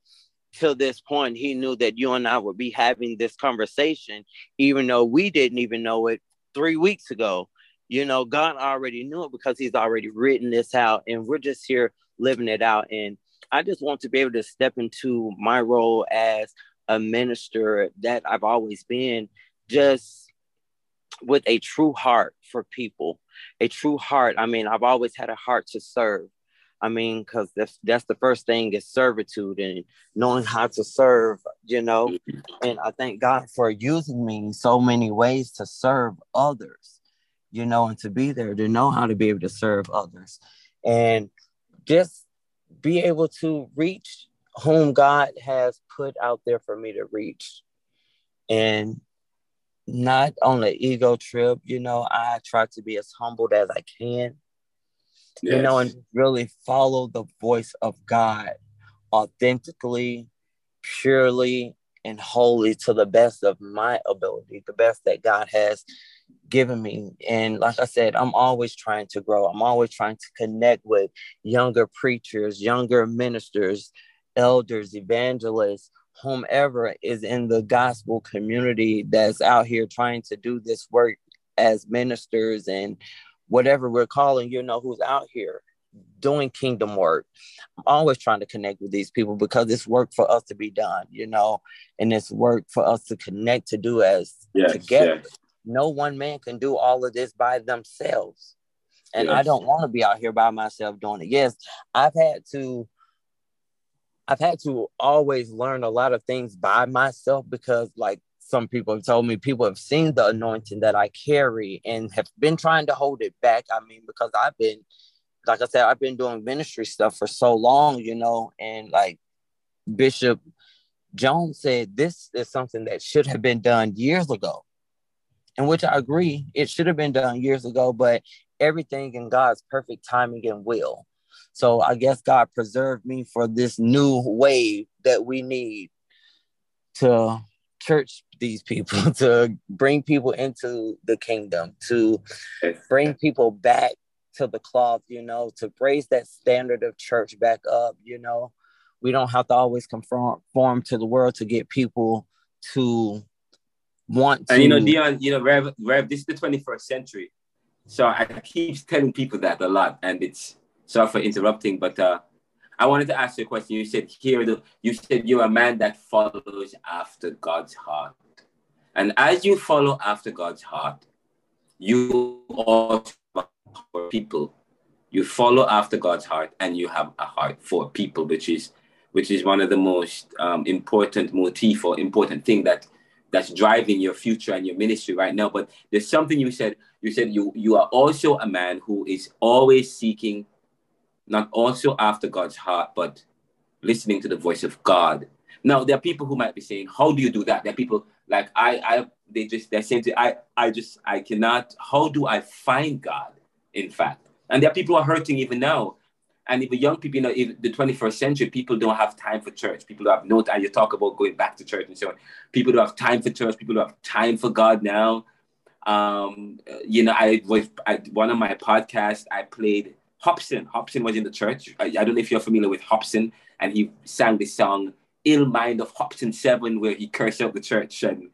till this point, he knew that you and I would be having this conversation, even though we didn't even know it three weeks ago. You know, God already knew it because he's already written this out, and we're just here living it out. And I just want to be able to step into my role as a minister that I've always been, just with a true heart for people, a true heart. I mean, I've always had a heart to serve. I mean, because that's that's the first thing is servitude and knowing how to serve, you know. And I thank God for using me in so many ways to serve others, you know, and to be there to know how to be able to serve others, and just be able to reach whom God has put out there for me to reach, and not on an ego trip. You know, I try to be as humbled as I can yes. you know, and really follow the voice of God authentically, purely, and wholly to the best of my ability, the best that God has given me. And like I said, I'm always trying to grow. I'm always trying to connect with younger preachers, younger ministers, elders, evangelists, whomever is in the gospel community that's out here trying to do this work as ministers and whatever we're calling, you know, who's out here doing kingdom work. I'm always trying to connect with these people because it's work for us to be done, you know, and it's work for us to connect to do as yes, together. Yes. No one man can do all of this by themselves. And yes. I don't want to be out here by myself doing it. Yes, I've had to I've had to always learn a lot of things by myself because like some people have told me people have seen the anointing that I carry and have been trying to hold it back. I mean, because I've been, like I said, I've been doing ministry stuff for so long, you know, and like Bishop Jones said, this is something that should have been done years ago. And which I agree, it should have been done years ago, but everything in God's perfect timing and will. So I guess God preserved me for this new wave that we need to church these people, to bring people into the kingdom, to bring people back to the cloth, you know, to raise that standard of church back up, you know. We don't have to always conform to the world to get people to want to. And you know, Deon, you know, Rev, Rev, this is the 21st century. So I keep telling people that a lot, and it's sorry for interrupting, but uh, I wanted to ask you a question. You said here, you said you're a man that follows after God's heart. And as you follow after God's heart, you also for people. You follow after God's heart, and you have a heart for people, which is which is one of the most um, important motif or important thing that that's driving your future and your ministry right now. But there's something you said. You said you you are also a man who is always seeking not also after God's heart, but listening to the voice of God. Now, there are people who might be saying, How do you do that? There are people like I, I they just they're saying to I, I just I cannot, how do I find God, in fact? And there are people who are hurting even now. And even young people, you know, in the 21st century, people don't have time for church. People don't have no time. You talk about going back to church and so on. People don't have time for church. People don't have time for God now. Um, you know, I was at one of my podcasts, I played Hopsin. Hopsin was in the church. I, I, don't know if you're familiar with Hopsin, and he sang the song "Ill Mind of Hopsin 7, where he cursed out the church and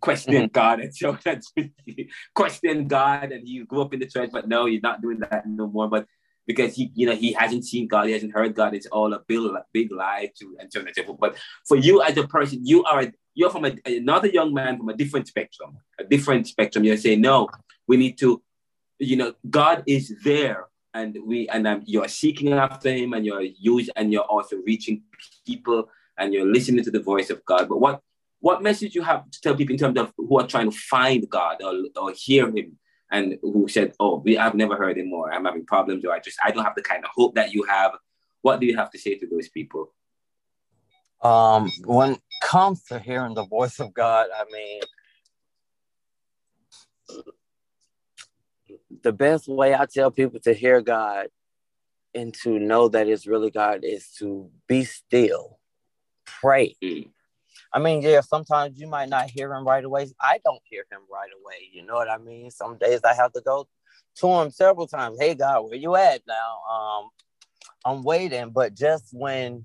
questioned mm-hmm. God and so that's questioned God, and he grew up in the church, but no, he's not doing that no more. But because he, you know, he hasn't seen God, he hasn't heard God. It's all a big, big lie to and so on and so forth. But for you as a person, you are you're from a, another young man from a different spectrum, a different spectrum. You're saying no, we need to, you know, God is there and we and um, you're seeking after him and you're using and you're also reaching people and you're listening to the voice of god. But what what message you have to tell people in terms of who are trying to find god or, or hear him and who said oh we i've never heard him i'm having problems or i just i don't have the kind of hope that you have. What do you have to say to those people? Um when it comes to hearing the voice of god i mean the best way I tell people to hear God and to know that it's really God is to be still, pray. Mm. I mean, yeah, sometimes you might not hear him right away. I don't hear him right away. You know what I mean? Some days I have to go to him several times. Hey, God, where you at now? Um, I'm waiting, but just when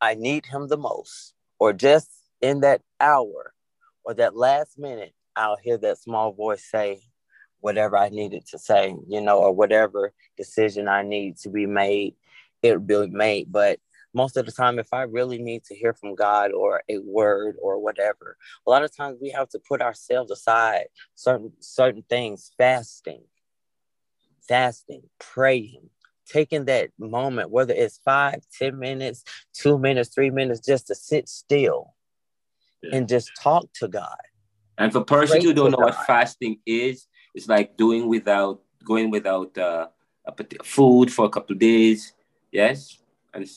I need him the most, or just in that hour or that last minute, I'll hear that small voice say, whatever I needed to say, you know, or whatever decision I need to be made, it will be made. But most of the time, if I really need to hear from God or a word or whatever, a lot of times we have to put ourselves aside, certain certain things, fasting, fasting, praying, taking that moment, whether it's five, ten minutes, two minutes, three minutes, just to sit still yeah. and just talk to God. And for persons who don't know God. what fasting is, it's like doing without going without uh, a food for a couple of days. Yes, and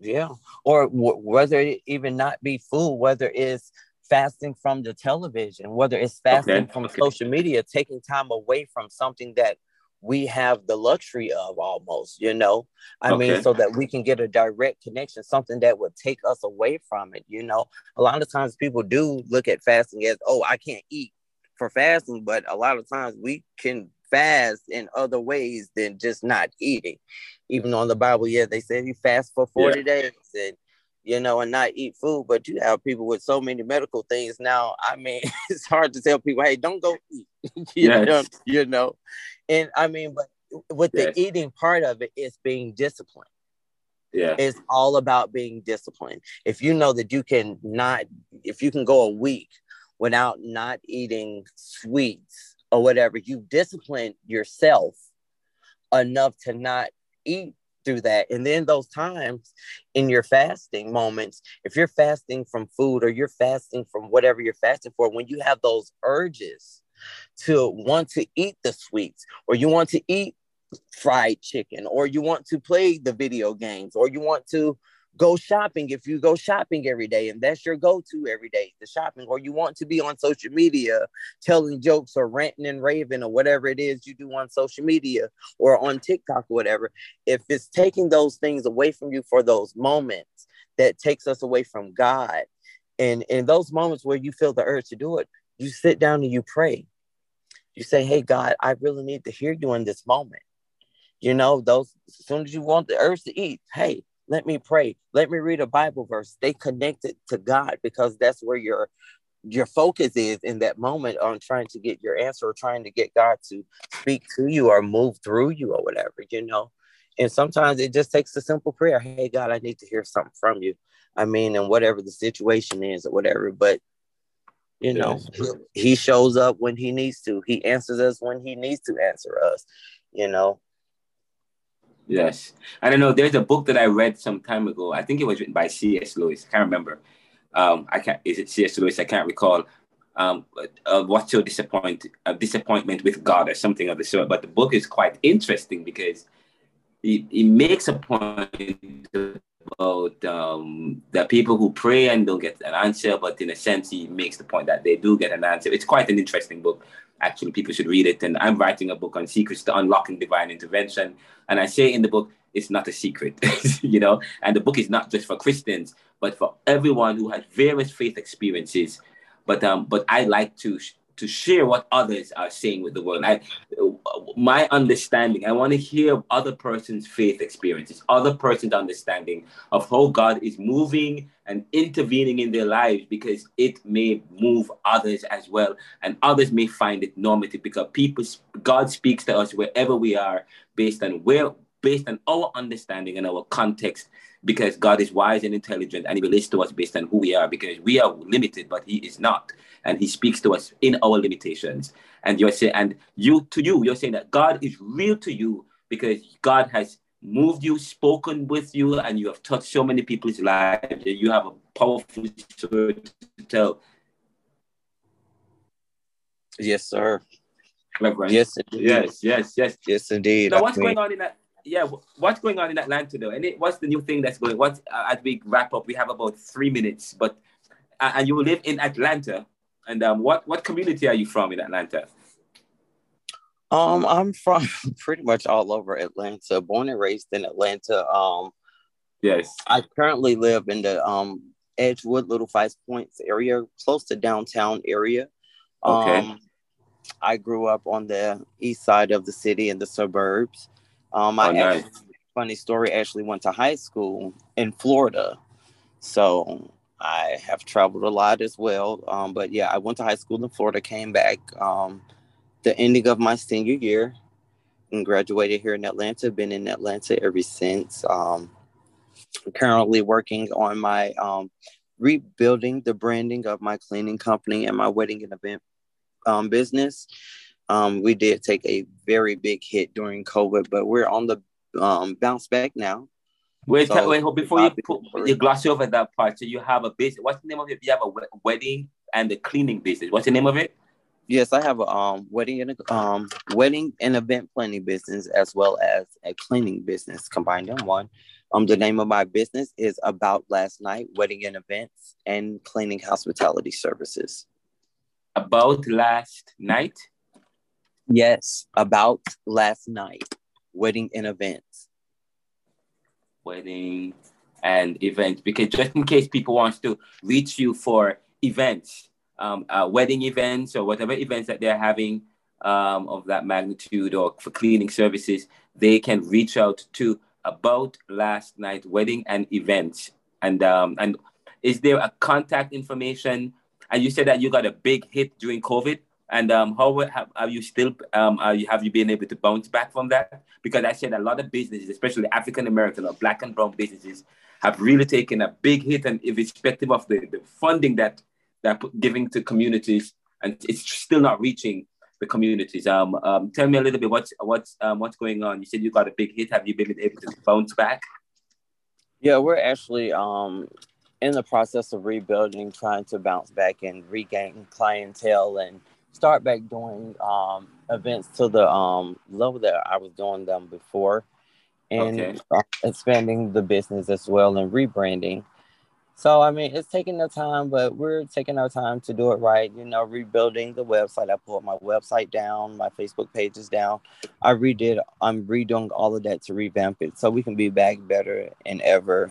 yeah, or w- whether it even not be food, whether it's fasting from the television, whether it's fasting okay. from okay. social media, taking time away from something that we have the luxury of almost, you know. I okay. mean, so that we can get a direct connection, something that would take us away from it, you know. A lot of times people do look at fasting as, oh, I can't eat for fasting, but a lot of times we can fast in other ways than just not eating. Even on the Bible, yeah, they say you fast for 40 yeah. days and you know, and not eat food. But you have people with so many medical things now. I mean, it's hard to tell people, hey, don't go eat. you, yes. know, you know, and I mean, but with the yes. eating part of it, it's being disciplined. Yeah. It's all about being disciplined. If you know that you can not, if you can go a week without not eating sweets or whatever, you discipline yourself enough to not eat through that. And then those times in your fasting moments, if you're fasting from food or you're fasting from whatever you're fasting for, when you have those urges to want to eat the sweets or you want to eat fried chicken or you want to play the video games or you want to go shopping if you go shopping every day and that's your go-to every day the shopping or you want to be on social media telling jokes or ranting and raving or whatever it is you do on social media or on tiktok or whatever. If it's taking those things away from you for those moments that takes us away from god and in those moments where you feel the urge to do it you sit down and you pray. You say hey god i really need to hear you in this moment. You know, those as soon as you want the urge to eat, hey, let me pray. Let me read a Bible verse. Stay connected to God because that's where your your focus is in that moment on trying to get your answer or trying to get God to speak to you or move through you or whatever, you know. And sometimes it just takes a simple prayer. Hey God, I need to hear something from you. I mean, and whatever the situation is or whatever, but you know, he shows up when he needs to. He answers us when he needs to answer us, you know. Yes. I don't know. There's a book that I read some time ago. I think it was written by C.S. Lewis. I can't remember. Um, I can't. Is it C.S. Lewis? I can't recall. Um, uh, what's your disappoint uh, disappointment with God or something of the sort? But the book is quite interesting because it, he makes a point about um, the people who pray and don't get an answer, but in a sense, he makes the point that they do get an answer. It's quite an interesting book. Actually, people should read it. And I'm writing a book on secrets to unlocking divine intervention. And I say in the book, it's not a secret, you know. And the book is not just for Christians, but for everyone who has various faith experiences. But um, but I like to to share what others are saying with the world. I, my understanding, I want to hear other person's faith experiences, other person's understanding of how God is moving and intervening in their lives because it may move others as well. And others may find it normative because people, God speaks to us wherever we are based on where, based on our understanding and our context because God is wise and intelligent and he relates to us based on who we are because we are limited, but he is not and he speaks to us in our limitations. And you're saying, and you to you, you're saying that God is real to you because God has moved you, spoken with you, and you have touched so many people's lives. You have a powerful story to tell. Yes, sir. Reverend. Yes, indeed. yes, yes, yes. Yes, indeed. Now, what's going on in that? Yeah, what's going on in Atlanta though? And it, what's the new thing that's going? What uh, as we wrap up, we have about three minutes. But uh, and you live in Atlanta. And um, what what community are you from in Atlanta? Um, I'm from pretty much all over Atlanta. Born and raised in Atlanta. Um, yes. I currently live in the um Edgewood, Little Five Points area, close to downtown area. Okay. Um, I grew up on the east side of the city in the suburbs. Um, I oh, nice. actually, funny story, actually went to high school in Florida. So I have traveled a lot as well. Um, but yeah, I went to high school in Florida, came back um, the ending of my senior year and graduated here in Atlanta. Been in Atlanta ever since. Um, currently working on my um, rebuilding the branding of my cleaning company and my wedding and event um, business. Um, we did take a very big hit during COVID, but we're on the bounce back now. Wait, so, wait, before you put, you gloss over that part. So you have a business. What's the name of it? You have a wedding and a cleaning business. What's the name of it? Yes, I have a um wedding and a um wedding and event planning business as well as a cleaning business combined in one. Um, the name of my business is About Last Night Wedding and Events and Cleaning Hospitality Services. About Last Night. Yes, About Last Night Wedding and Events wedding and events because just in case people wants to reach you for events um, uh, wedding events or whatever events that they're having um, of that magnitude or for cleaning services they can reach out to about last night wedding and events And um, and is there a contact information? And you said that you got a big hit during COVID. And um, how have, are you still? Um, you have you been able to bounce back from that? Because I said a lot of businesses, especially African American or Black and Brown businesses, have really taken a big hit, and irrespective of the, the funding that they're giving to communities, and it's still not reaching the communities. Um, um, tell me a little bit what's what's um, what's going on. You said you got a big hit. Have you been able to bounce back? Yeah, we're actually um, in the process of rebuilding, trying to bounce back and regain clientele and start back doing um, events to the um, level that I was doing them before, and okay. expanding the business as well and rebranding. So I mean, it's taking the time, but we're taking our time to do it right. You know, rebuilding the website. I pulled my website down, my Facebook page is down. I redid. I'm redoing all of that to revamp it so we can be back better and ever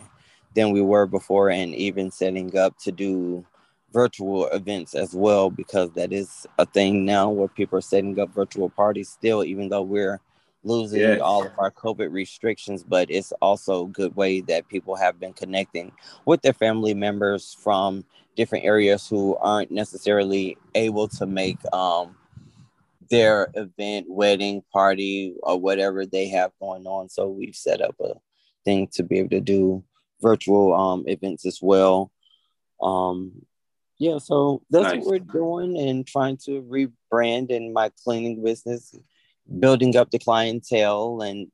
than we were before, and even setting up to do virtual events as well because that is a thing now where people are setting up virtual parties still, even though we're losing yes. all of our COVID restrictions, but it's also a good way that people have been connecting with their family members from different areas who aren't necessarily able to make um, their event, wedding, party, or whatever they have going on. So we've set up a thing to be able to do virtual um, events as well. Um, yeah, so that's nice. what we're doing and trying to rebrand in my cleaning business building up the clientele and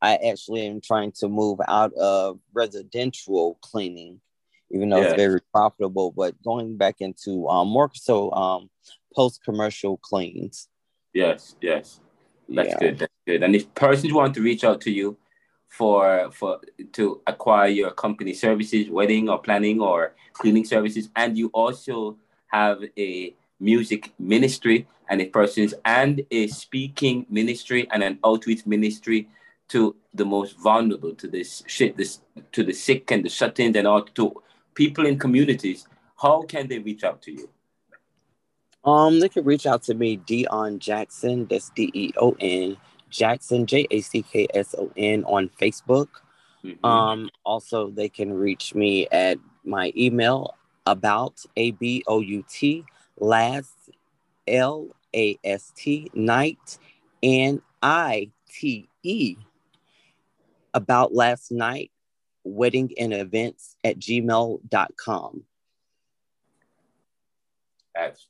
I actually am trying to move out of residential cleaning, even though yeah. it's very profitable, but going back into um, more so um, post commercial cleans. Yes, yes, that's yeah. good. That's good. And if persons want to reach out to you for for to acquire your company services, wedding or planning or cleaning services, and you also have a music ministry and a person's and a speaking ministry and an outreach ministry to the most vulnerable, to this shit, this to the sick and the shut-ins and all to people in communities. How can they reach out to you? Um, they can reach out to me, Deon Jackson. That's D E O N Jackson, J A C K S O N on Facebook. Mm-hmm. Um, also, they can reach me at my email about a b o u t last L A S T night N I T E about last night wedding and events at gmail.com. That's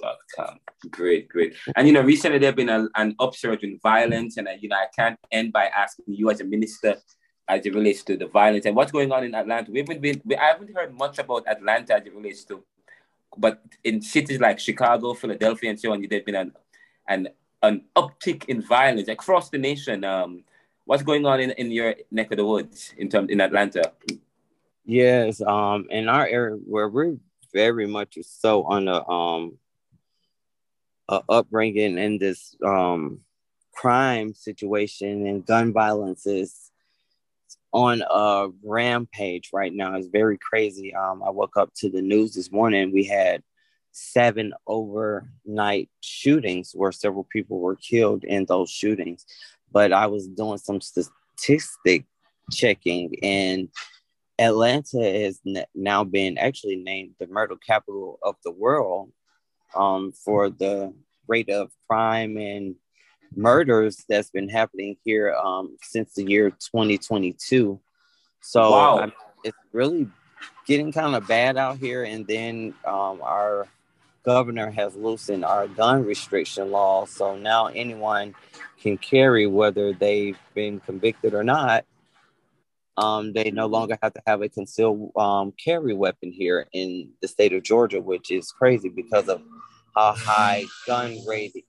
gmail.com. Great, great. And you know, recently there has been a, an upsurge in violence, and uh, you know, I can't end by asking you as a minister as it relates to the violence and what's going on in Atlanta. We haven't been, we, I haven't heard much about Atlanta as it relates to but in cities like Chicago, Philadelphia, and so on, there's been an an an uptick in violence across the nation. Um, what's going on in, in your neck of the woods in terms in Atlanta? Yes, um, in our area where we're very much so on a um upbringing in this um crime situation and gun violence is on a rampage right now. It's very crazy. Um, I woke up to the news this morning. We had seven overnight shootings where several people were killed in those shootings. But I was doing some statistic checking, and Atlanta is now been actually named the murder capital of the world um, for the rate of crime and murders that's been happening here um, since the year 2022. So wow. I, it's really getting kind of bad out here. And then um, our governor has loosened our gun restriction law. So now anyone can carry whether they've been convicted or not. Um, they no longer have to have a concealed um, carry weapon here in the state of Georgia, which is crazy because of how high gun rate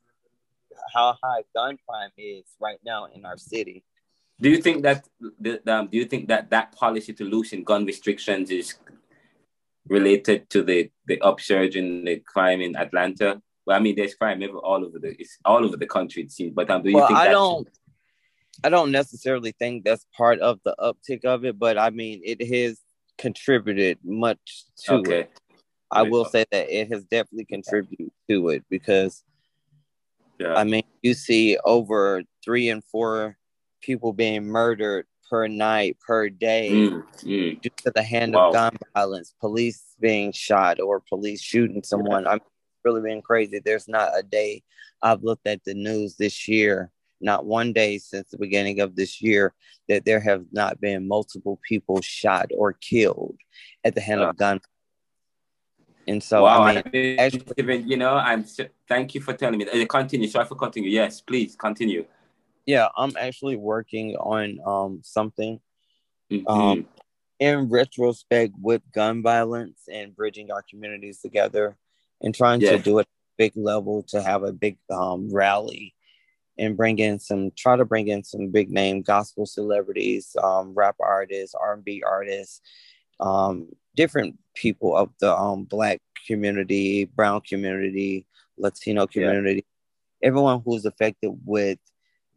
how high gun crime is right now in our city. Do you think that the, um, do you think that that policy to loosen gun restrictions is related to the the upsurge in the crime in Atlanta? Well, I mean, there's crime all over the it's all over the country it seems. But um, do you well, think I don't I don't necessarily think that's part of the uptick of it, but I mean, it has contributed much to okay. it. I will say that it has definitely contributed to it because yeah. I mean, you see over three and four people being murdered per night, per day, Mm, mm. due to the hand Wow. of gun violence, police being shot or police shooting someone. I'm really been crazy. There's not a day I've looked at the news this year, not one day since the beginning of this year, that there have not been multiple people shot or killed at the hand Yeah. of gun. And so wow, I mean, didn't actually- even, you know, I'm. Thank you for telling me. Uh, Continue. Sorry for continue. Yes, please continue. yeah, I'm actually working on um something Mhm. um in retrospect with gun violence and bridging our communities together and trying Yeah. to do it a big level to have a big um rally and bring in some try to bring in some big name gospel celebrities um rap artists r&b artists um different people of the um black community brown community latino community everyone who's affected with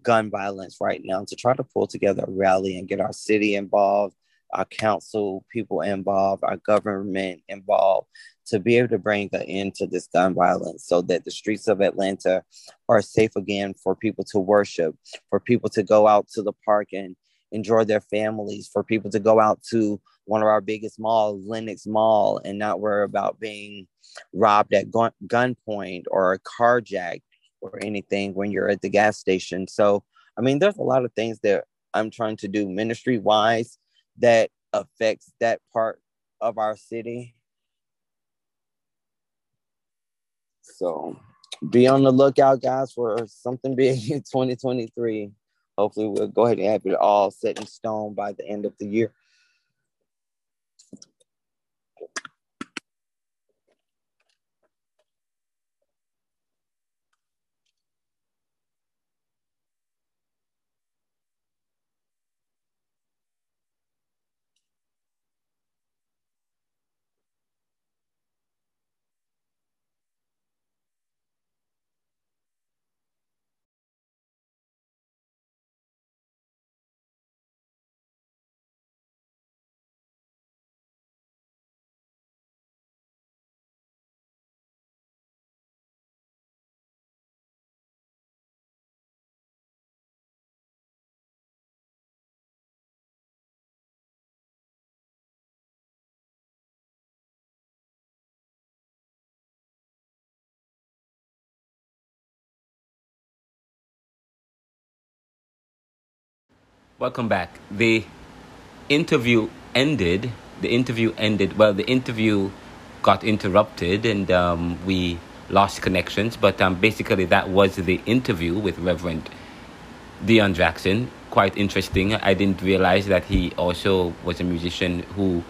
gun violence right now to try to pull together a rally and get our city involved our council people involved our government involved to be able to bring an end to this gun violence so that the streets of atlanta are safe again for people to worship for people to go out to the park and enjoy their families for people to go out to one of our biggest malls lenox mall and not worry about being robbed at gun- gunpoint or a carjacked or anything when you're at the gas station. So, I mean, there's a lot of things that I'm trying to do ministry wise that affects that part of our city. So, be on the lookout, guys, for something big in 2023. Hopefully, we'll go ahead and have it all set in stone by the end of the year. Welcome back. The interview ended. The interview ended. Well, the interview got interrupted and um, we lost connections. But um, basically, that was the interview with Reverend Deon Jackson. Quite interesting. I didn't realize that he also was a musician who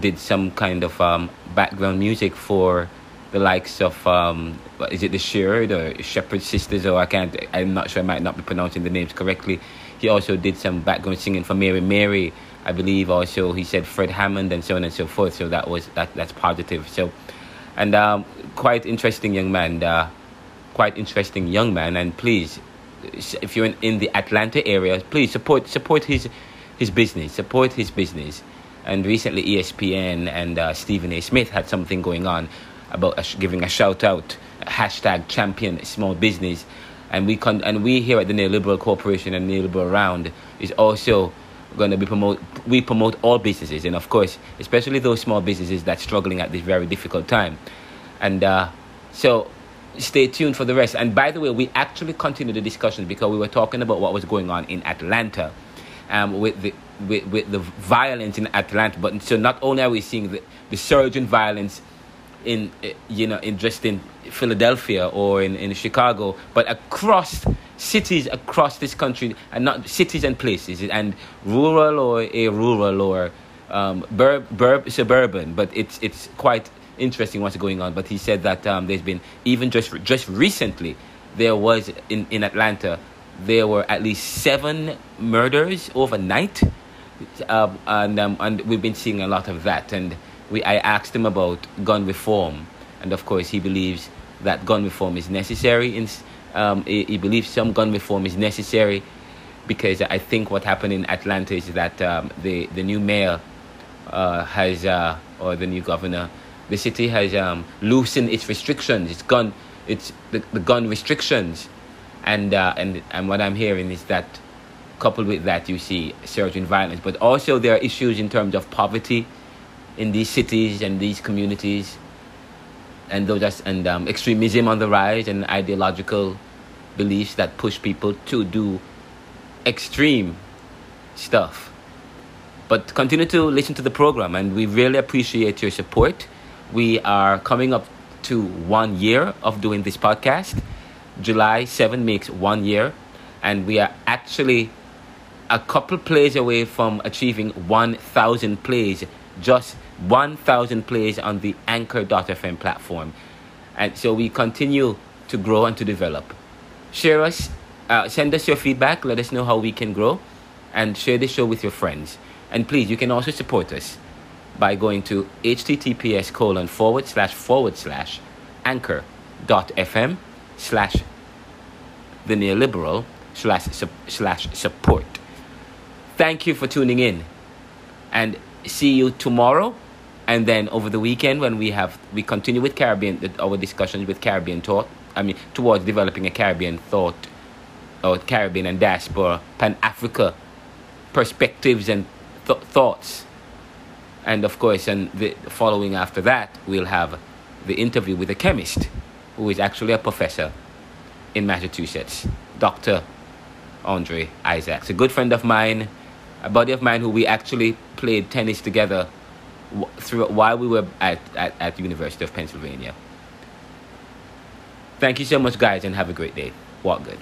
did some kind of um, background music for the likes of um, is it the Sheard or Shepherd Sisters or I can't I'm not sure I might not be pronouncing the names correctly. He also did some background singing for Mary Mary. I believe also he said Fred Hammond and so on and so forth. So that was that that's positive. So and um, quite interesting young man. Uh, quite interesting young man. And please, if you're in, in the Atlanta area, please support support his his business. Support his business. And recently, ESPN and uh, Stephen A. Smith had something going on about giving a shout out hashtag champion small business. And we con- and we here at the Neoliberal Corporation and Neoliberal Round is also going to be promote. We promote all businesses, and of course, especially those small businesses that's struggling at this very difficult time. And uh, so stay tuned for the rest. And by the way, we actually continue the discussion because we were talking about what was going on in Atlanta um, with the with, with the violence in Atlanta. But so not only are we seeing the, the surge in violence in uh, you know in just in Philadelphia or in, in Chicago, but across cities across this country, and not cities and places, and rural or a rural or um, bur- bur- suburban, but it's it's quite interesting what's going on. But he said that um, there's been even just just recently there was in, in Atlanta there were at least seven murders overnight, um, and um, and we've been seeing a lot of that. And we I asked him about gun reform, and of course he believes that gun reform is necessary. In, um, he, he believes some gun reform is necessary because I think what happened in Atlanta is that um, the the new mayor uh, has uh, or the new governor, the city has um, loosened its restrictions. It's gun, it's the, the gun restrictions, and uh, and and what I'm hearing is that coupled with that, you see surge in violence. But also, there are issues in terms of poverty in these cities and these communities, and those are, and um, extremism on the rise, and ideological beliefs that push people to do extreme stuff. But continue to listen to the program, and we really appreciate your support. We are coming up to one year of doing this podcast. July 7 makes one year, and we are actually a couple plays away from achieving 1,000 plays, just 1,000 plays on the Anchor.fm platform. And so we continue to grow and to develop. Share us, uh, send us your feedback, let us know how we can grow, and share the show with your friends. And please, you can also support us by going to https colon forward slash forward slash anchor.fm slash the neoliberal slash slash support. Thank you for tuning in, and see you tomorrow, and then over the weekend when we have we continue with Caribbean our discussions with Caribbean thought. I mean towards developing a Caribbean thought, or Caribbean and diaspora Pan Africa perspectives and th- thoughts, and of course, and the following after that we'll have the interview with a chemist who is actually a professor in Massachusetts, Dr. Andre Isaacs, a good friend of mine, a buddy of mine who we actually played tennis together through while we were at, at, at the University of Pennsylvania. Thank you so much, guys, and have a great day. Walk good.